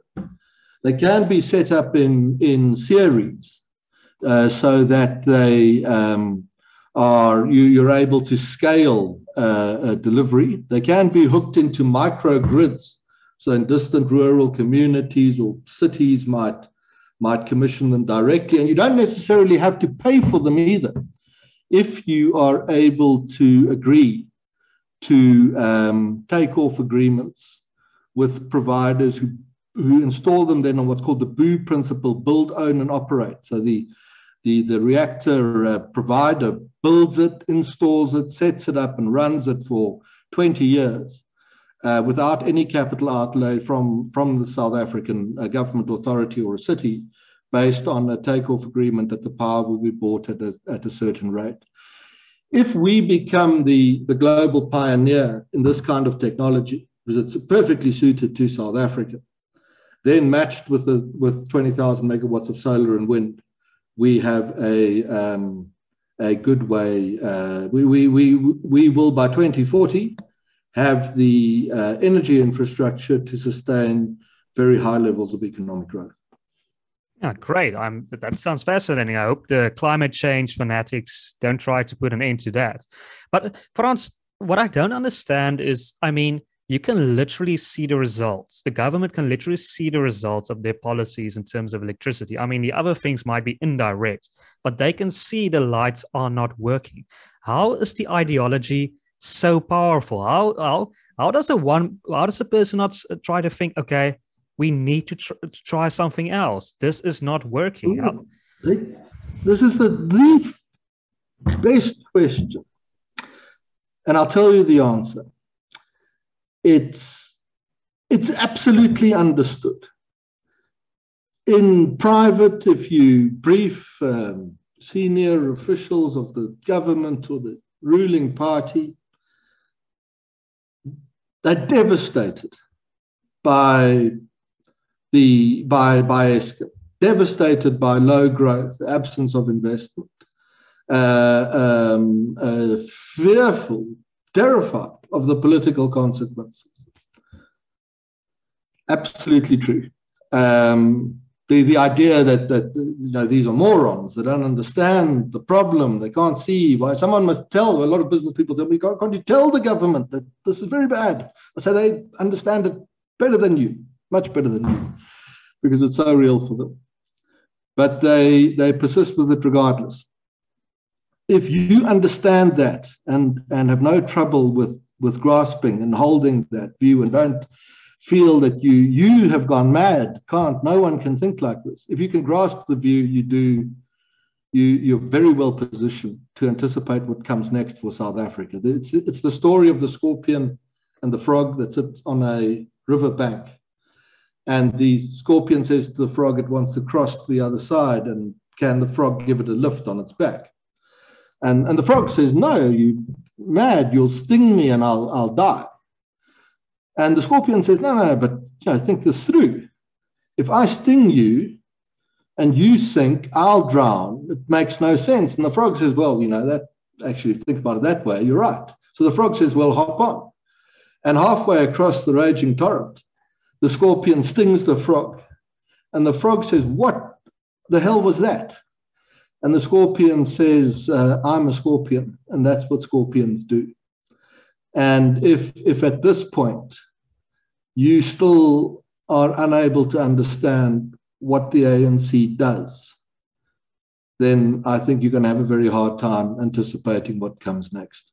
A: They can be set up in, in series uh, so that they um, are you, you're able to scale uh, delivery. They can be hooked into microgrids. So in distant rural communities or cities might might commission them directly, and you don't necessarily have to pay for them either if you are able to agree to um, take off agreements with providers who, who install them then on what's called the BOO principle, build, own, and operate. So the, the, the reactor uh, provider builds it, installs it, sets it up, and runs it for 20 years. Uh, without any capital outlay from, from the South African uh, government authority or a city, based on a takeoff agreement that the power will be bought at a, at a certain rate. If we become the, the global pioneer in this kind of technology, because it's perfectly suited to South Africa, then matched with the with 20,000 megawatts of solar and wind, we have a um, a good way. Uh, we, we, we, we will by 2040 have the uh, energy infrastructure to sustain very high levels of economic growth.
B: Yeah, great. I'm, that sounds fascinating. I hope the climate change fanatics don't try to put an end to that. But uh, Frans, what I don't understand is, I mean, you can literally see the results. The government can literally see the results of their policies in terms of electricity. I mean, the other things might be indirect, but they can see the lights are not working. How is the ideology so powerful? How how how does the one how does the person not try to think, okay, we need to, tr- try something else. This is not working.
A: Ooh, this is the, the best question. And I'll tell you the answer. It's, it's absolutely understood. In private, if you brief um, senior officials of the government or the ruling party, they're devastated by the by by devastated by low growth, absence of investment, uh, um, uh, fearful, terrified of the political consequences. Absolutely true. Um, the, the idea that, that you know these are morons they don't understand the problem they can't see why someone must tell a lot of business people tell me can't, can't you tell the government that this is very bad i say they understand it better than you much better than you because it's so real for them. But they they persist with it regardless. If you understand that and and have no trouble with with grasping and holding that view and don't feel that you you have gone mad can't no one can think like this. If you can grasp the view you do you you're very well positioned to anticipate what comes next for south africa. It's it's the story of the scorpion and the frog that sits on a river bank and the scorpion says to the frog it wants to cross to the other side and can the frog give it a lift on its back and and the frog says no you mad you'll sting me and i'll i'll die and the scorpion says, No, no, but you know, think this through. If I sting you and you sink, I'll drown. It makes no sense. And the frog says, Well, you know, that actually, think about it that way, you're right. So the frog says, Well, hop on. And halfway across the raging torrent, the scorpion stings the frog. And the frog says, What the hell was that? And the scorpion says, uh, I'm a scorpion. And that's what scorpions do. And if, if at this point you still are unable to understand what the ANC does, then I think you're going to have a very hard time anticipating what comes next.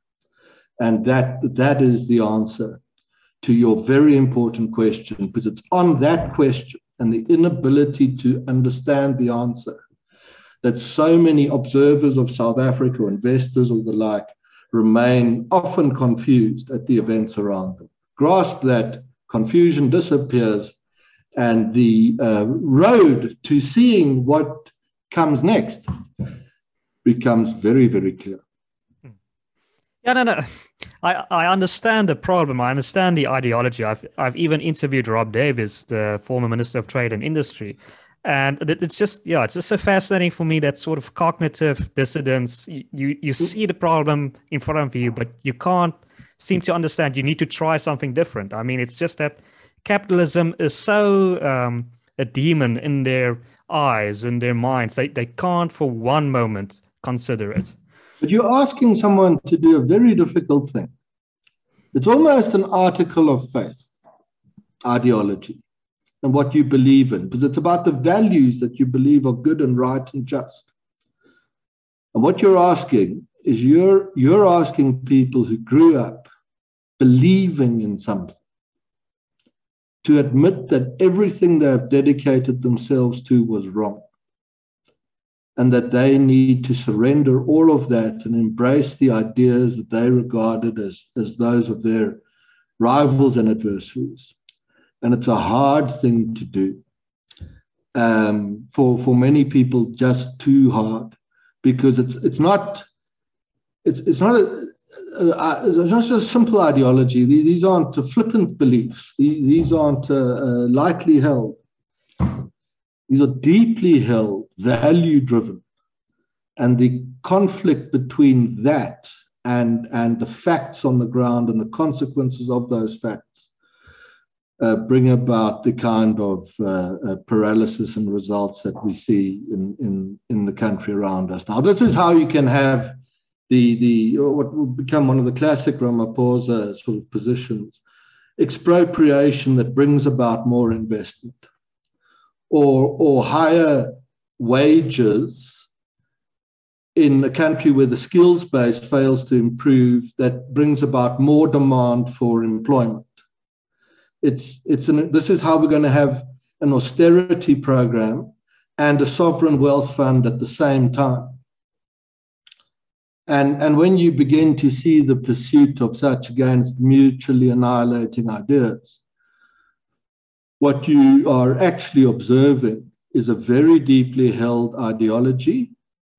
A: And that, that is the answer to your very important question, because it's on that question and the inability to understand the answer that so many observers of South Africa, investors or the like, remain often confused at the events around them. Grasp that confusion disappears, and the uh, road to seeing what comes next becomes very, very clear.
B: Yeah, no, no. I, I understand the problem. I understand the ideology. I've I've even interviewed Rob Davies, the former Minister of Trade and Industry, and it's just yeah, it's just so fascinating for me that sort of cognitive dissonance. You you see the problem in front of you, but you can't seem to understand you need to try something different. I mean, it's just that capitalism is so um, a demon in their eyes, in their minds. They, they can't for one moment consider it.
A: But you're asking someone to do a very difficult thing. It's almost an article of faith, ideology, and what you believe in, because it's about the values that you believe are good and right and just. And what you're asking is you're you're asking people who grew up believing in something to admit that everything they have dedicated themselves to was wrong and that they need to surrender all of that and embrace the ideas that they regarded as, as those of their rivals and adversaries. And it's a hard thing to do. Um, for, for many people, just too hard because it's, it's not it's, it's not a, uh, it's not just a simple ideology. These aren't flippant beliefs. These aren't uh, uh, lightly held. These are deeply held, value driven. And the conflict between that and, and the facts on the ground and the consequences of those facts uh, bring about the kind of uh, uh, paralysis and results that we see in, in, in the country around us. Now, this is how you can have the the what will become one of the classic Ramaphosa sort of positions, expropriation that brings about more investment, or or higher wages in a country where the skills base fails to improve, that brings about more demand for employment. It's it's an, this is how we're going to have an austerity program and a sovereign wealth fund at the same time and, and when you begin to see the pursuit of such against mutually annihilating ideas, what you are actually observing is a very deeply held ideology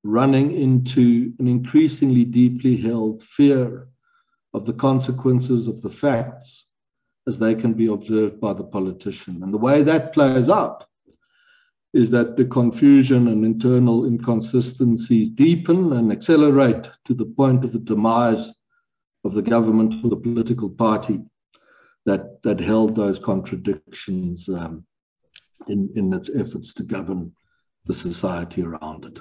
A: running into an increasingly deeply held fear of the consequences of the facts as they can be observed by the politician. And the way that plays out is that the confusion and internal inconsistencies deepen and accelerate to the point of the demise of the government or the political party that, that held those contradictions um, in, in its efforts to govern the society around it.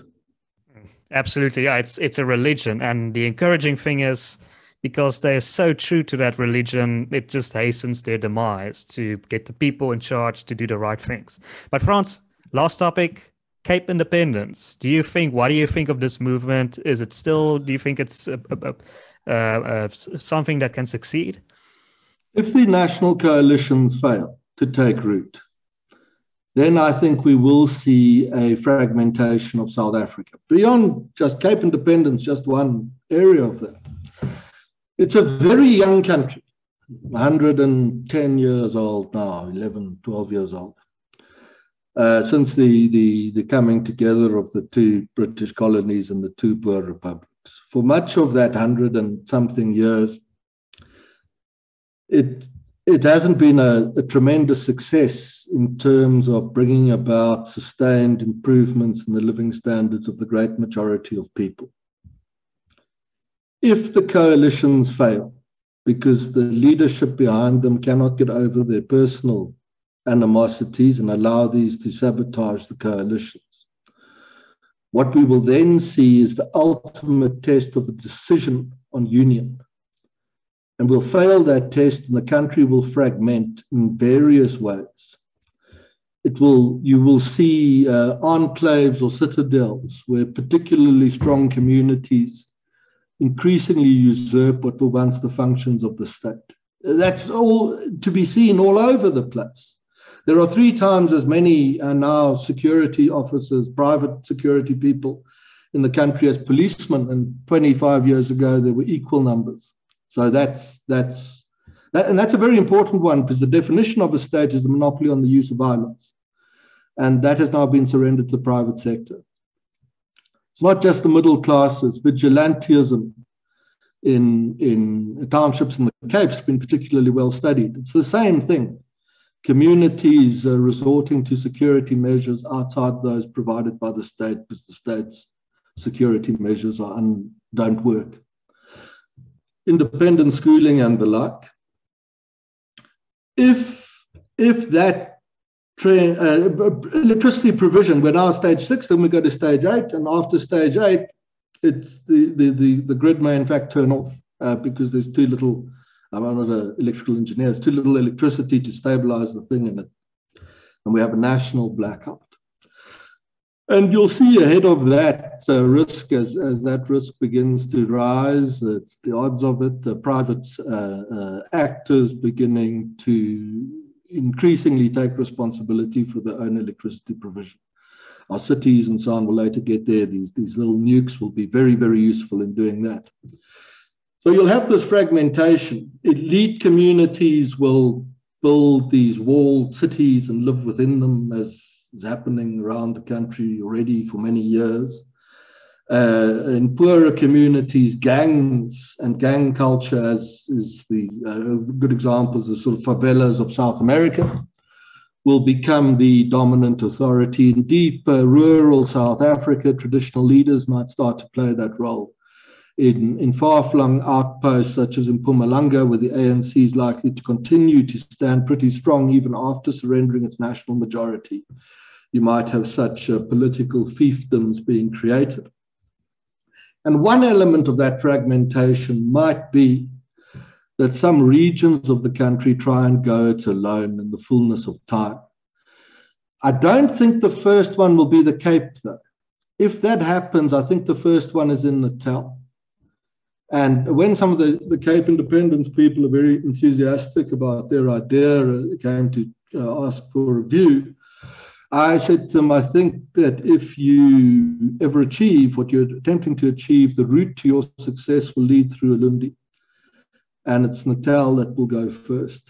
B: Absolutely, yeah. It's it's a religion, and the encouraging thing is because they're so true to that religion, it just hastens their demise to get the people in charge to do the right things. But Frans, last topic, Cape Independence. Do you think? What do you think of this movement? Is it still? Do you think it's a, a, a, something that can succeed?
A: If the national coalitions fail to take root, then I think we will see a fragmentation of South Africa beyond just Cape Independence, just one area of that. It's a very young country, 110 years old now, 11, 12 years old. Uh, since the, the, the coming together of the two British colonies and the two Boer republics. For much of that hundred and something years, it it hasn't been a, a, tremendous success in terms of bringing about sustained improvements in the living standards of the great majority of people. If the coalitions fail, because the leadership behind them cannot get over their personal animosities and allow these to sabotage the coalitions, what we will then see is the ultimate test of the decision on union and will fail that test and the country will fragment in various ways. It will, you will see uh, enclaves or citadels where particularly strong communities increasingly usurp what were once the functions of the state. That's all to be seen all over the place. There are three times as many uh, now security officers, private security people in the country as policemen, and 25 years ago there were equal numbers. So that's that's that, and that's a very important one because the definition of a state is a monopoly on the use of violence, and that has now been surrendered to the private sector. It's not just the middle classes. Vigilantism in in townships in the Cape has been particularly well studied. It's the same thing. Communities resorting to security measures outside those provided by the state because the state's security measures are un, don't work independent schooling and the like. If if that train uh, electricity provision, we're now stage six, then we go to stage eight, and after stage eight, it's the the the, the grid may in fact turn off uh, because there's too little. I'm not an electrical engineer. There's too little electricity to stabilize the thing in it, and we have a national blackout. And you'll see ahead of that uh, risk as, as that risk begins to rise, it's the odds of it, the private uh, uh, actors beginning to increasingly take responsibility for their own electricity provision. Our cities and so on will later get there. These, these little nukes will be very, very useful in doing that. So you'll have this fragmentation. Elite communities will build these walled cities and live within them as is happening around the country already for many years. Uh, in poorer communities, gangs and gang culture as is the uh, good examples, the sort of favelas of South America, will become the dominant authority. In deep uh, rural South Africa, traditional leaders might start to play that role. In, in far-flung outposts such as in Mpumalanga, where the ANC is likely to continue to stand pretty strong even after surrendering its national majority you might have such uh, political fiefdoms being created. And one element of that fragmentation might be that some regions of the country try and go it alone in the fullness of time. I don't think the first one will be the Cape, though. If that happens, I think the first one is in Natal. And when some of the, the Cape Independence people are very enthusiastic about their idea, uh, came to uh, ask for a view, I said to them, I think that if you ever achieve what you're attempting to achieve, the route to your success will lead through Ulundi. And it's Natal that will go first.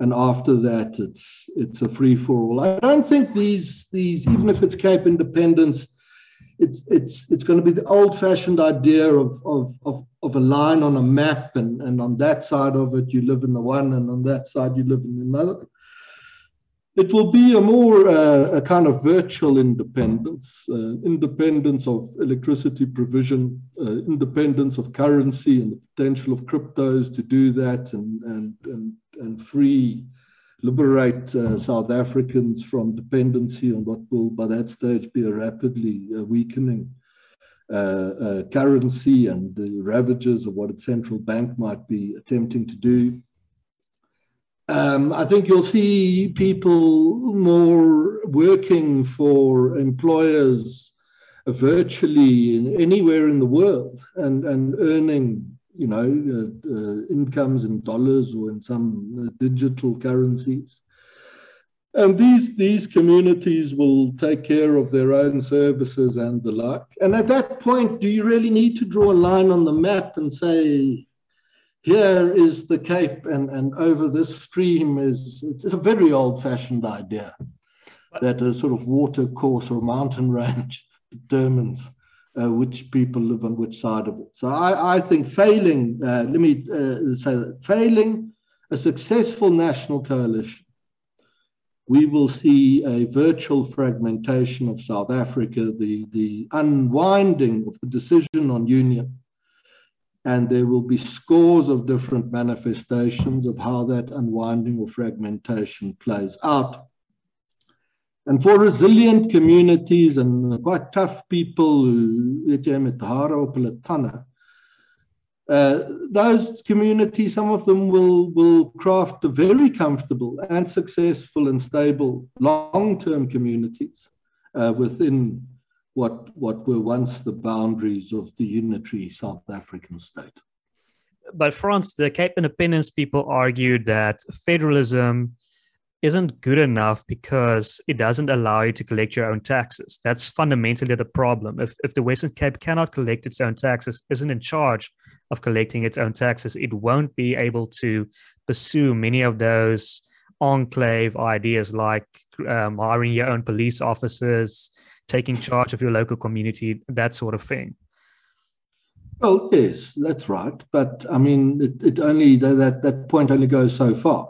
A: And after that, it's it's a free for all. I don't think these these even if it's Cape Independence, it's it's it's going to be the old-fashioned idea of of of, of a line on a map, and, and on that side of it you live in the one, and on that side you live in the another it will be a more uh, a kind of virtual independence, uh, independence of electricity provision, uh, independence of currency and the potential of cryptos to do that and, and, and, and free liberate uh, South Africans from dependency on what will by that stage be a rapidly uh, weakening uh, currency and the ravages of what its central bank might be attempting to do. Um, I think you'll see people more working for employers virtually in, anywhere in the world and, and earning you know, uh, uh, incomes in dollars or in some digital currencies. And these, these communities will take care of their own services and the like. And at that point, do you really need to draw a line on the map and say, here is the Cape and, and over this stream is, it's a very old fashioned idea that a sort of water course or mountain range determines uh, which people live on which side of it. So I, I think failing, uh, let me uh, say that, failing a successful national coalition, we will see a virtual fragmentation of South Africa, the, the unwinding of the decision on union. And there will be scores of different manifestations of how that unwinding or fragmentation plays out. And for resilient communities and quite tough people uh, those communities, some of them will, will craft very comfortable and successful and stable long-term communities uh, within what, what were once the boundaries of the unitary South African state.
B: But Frans, the Cape Independence people argued that federalism isn't good enough because it doesn't allow you to collect your own taxes. That's fundamentally the problem. If, if the Western Cape cannot collect its own taxes, isn't in charge of collecting its own taxes, it won't be able to pursue many of those enclave ideas like um, hiring your own police officers, taking charge of your local community, that sort of thing.
A: Well, yes, that's right. But I mean, it, it only that that point only goes so far.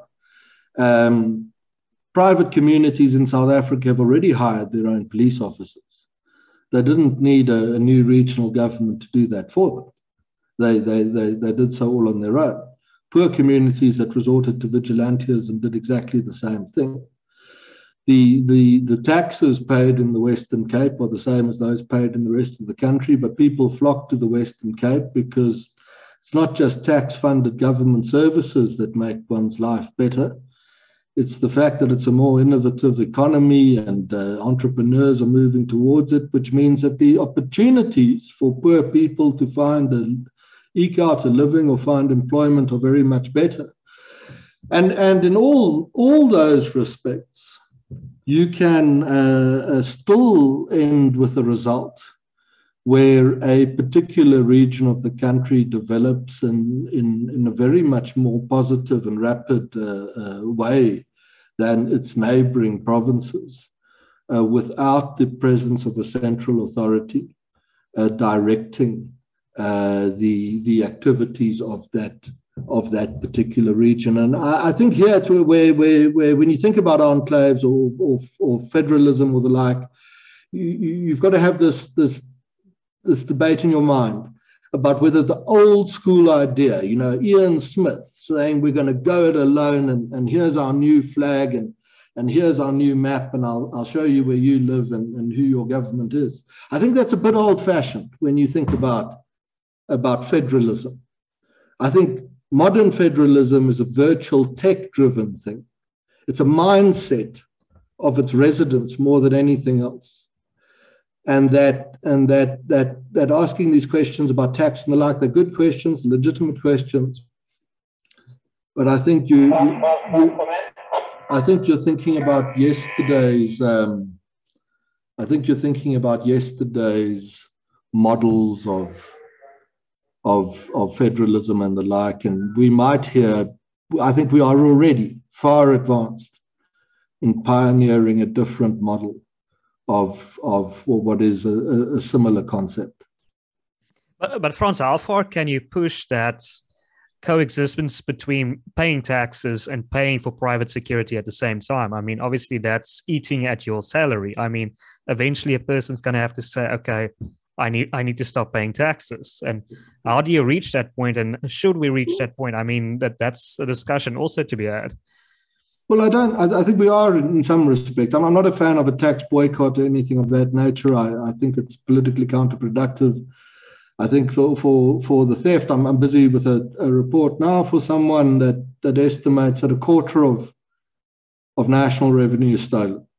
A: Um, private communities in South Africa have already hired their own police officers. They didn't need a, a new regional government to do that for them. They, they, they, they did so all on their own. Poor communities that resorted to vigilantism did exactly the same thing. The, the, the taxes paid in the Western Cape are the same as those paid in the rest of the country, but people flock to the Western Cape because it's not just tax funded government services that make one's life better it's the fact that it's a more innovative economy and uh, entrepreneurs are moving towards it, which means that the opportunities for poor people to find a eke out a living or find employment are very much better. And, and in all, all those respects, you can uh, uh, still end with a result where a particular region of the country develops in, in, in a very much more positive and rapid uh, uh, way than its neighboring provinces uh, without the presence of a central authority uh, directing uh, the, the activities of that of that particular region. And I, I think here it's where, where, where, where, when you think about enclaves or, or, or federalism or the like, you, you've got to have this, this this debate in your mind about whether the old school idea, you know, Ian Smith saying we're going to go it alone and, and here's our new flag and, and here's our new map and I'll, I'll show you where you live and, and who your government is. I think that's a bit old fashioned when you think about, about federalism. I think modern federalism is a virtual tech driven thing. It's a mindset of its residents more than anything else and that and that that that asking these questions about tax and the like, they're good questions, legitimate questions. But I think you, you, you I think you're thinking about yesterday's. Um, I think you're thinking about yesterday's models of of of federalism and the like, and we might hear. I think we are already far advanced in pioneering a different model of of what is a, a similar concept.
B: But, but Frans, how far can you push that coexistence between paying taxes and paying for private security at the same time? I mean, obviously that's eating at your salary. I mean, eventually a person's going to have to say, okay, I need I need to stop paying taxes. And how do you reach that point? And should we reach that point? I mean, that that's a discussion also to be had.
A: Well, I don't. I, I, think we are in some respects. I'm, I'm, not a fan of a tax boycott or anything of that nature. I, I think it's politically counterproductive. I think for for for the theft, I'm, I'm busy with a, a report now for someone that that estimates that a quarter of of national revenue is stolen.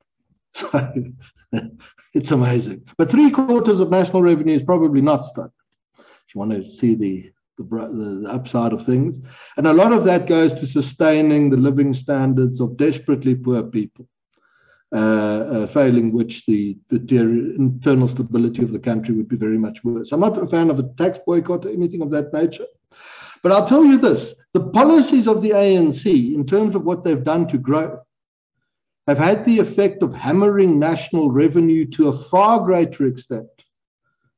A: So it's amazing. But three quarters of national revenue is probably not stuck. If you want to see the the, the, upside of things. And a lot of that goes to sustaining the living standards of desperately poor people, uh, uh, failing which the, the internal stability of the country would be very much worse. I'm not a fan of a tax boycott or anything of that nature. But I'll tell you this the policies of the ANC, in terms of what they've done to growth, have had the effect of hammering national revenue to a far greater extent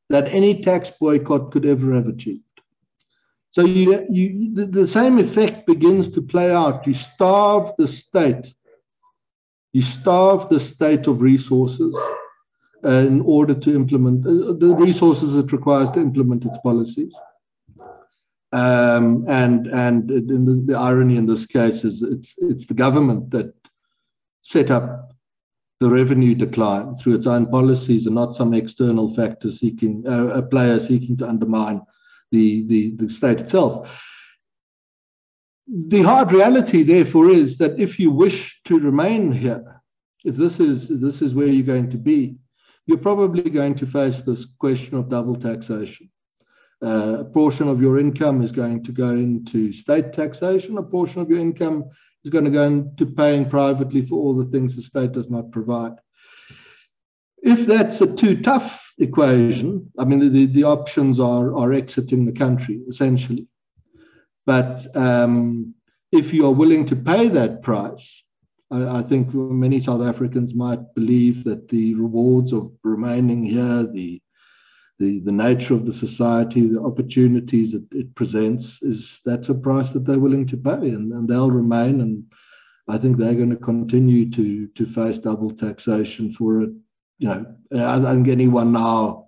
A: than any tax boycott could ever have achieved. So you, you, the, the same effect begins to play out. You starve the state. You starve the state of resources uh, in order to implement uh, the resources it requires to implement its policies. Um, and and the, the, irony in this case is it's it's the government that set up the revenue decline through its own policies and not some external factor seeking uh, a player seeking to undermine the, the, the state itself. The hard reality, therefore, is that if you wish to remain here, if this is, this is where you're going to be, you're probably going to face this question of double taxation. Uh, a portion of your income is going to go into state taxation, a portion of your income is going to go into paying privately for all the things the state does not provide. If that's a too tough equation, I mean, the, the options are, are exiting the country, essentially. But um, if you are willing to pay that price, I, I, think many South Africans might believe that the rewards of remaining here, the the, the nature of the society, the opportunities that it presents, is that's a price that they're willing to pay, and, and they'll remain. And I think they're going to continue to to face double taxation for it you know, I think anyone now,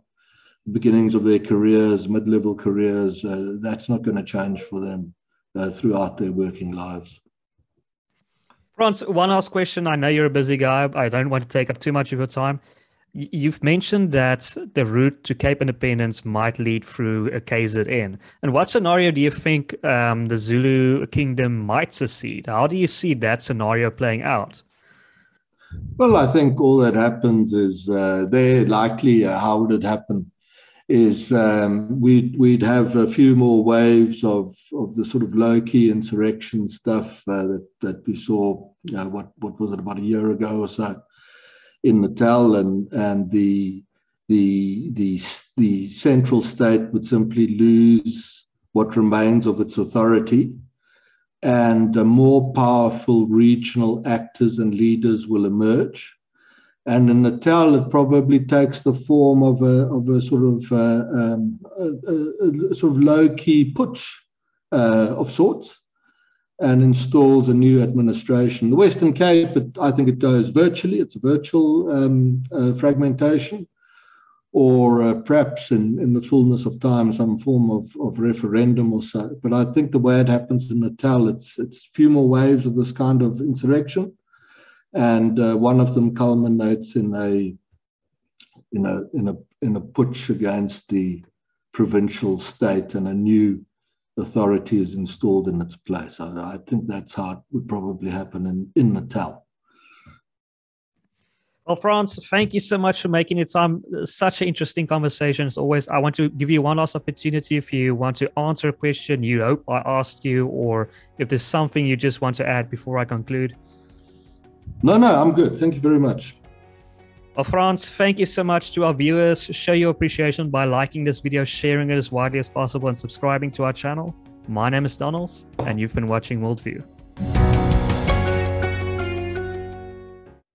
A: beginnings of their careers, mid-level careers, uh, that's not going to change for them uh, throughout their working lives.
B: Frans, one last question. I know you're a busy guy. I don't want to take up too much of your time. You've mentioned that the route to Cape Independence might lead through a KZN. And what scenario do you think um, the Zulu kingdom might secede? How do you see that scenario playing out?
A: Well, I think all that happens is uh, there likely uh, how would it happen is um, we'd we'd have a few more waves of of the sort of low key insurrection stuff uh, that that we saw. What what was it about a year ago or so in Natal, and and the the the the central state would simply lose what remains of its authority and uh, more powerful regional actors and leaders will emerge. And in Natal, it probably takes the form of a, of a sort of uh, um, a, a, sort of low key putsch uh, of sorts, and installs a new administration. The Western Cape, it, I think it goes virtually. It's a virtual um, uh, fragmentation or uh, perhaps in, in the fullness of time, some form of, of referendum or so. But I think the way it happens in Natal, it's it's few more waves of this kind of insurrection, and uh, one of them culminates in a in a in a in a putsch against the provincial state, and a new authority is installed in its place. I, I think that's how it would probably happen in, in Natal.
B: Well, Frans, thank you so much for making it time. Such an interesting conversation as always. I want to give you one last opportunity if you want to answer a question you hope I asked you, or if there's something you just want to add before I conclude.
A: No, no, I'm good. Thank you very much.
B: Well, Frans, thank you so much to our viewers. Show your appreciation by liking this video, sharing it as widely as possible, and subscribing to our channel. My name is Donalds, and you've been watching Worldview.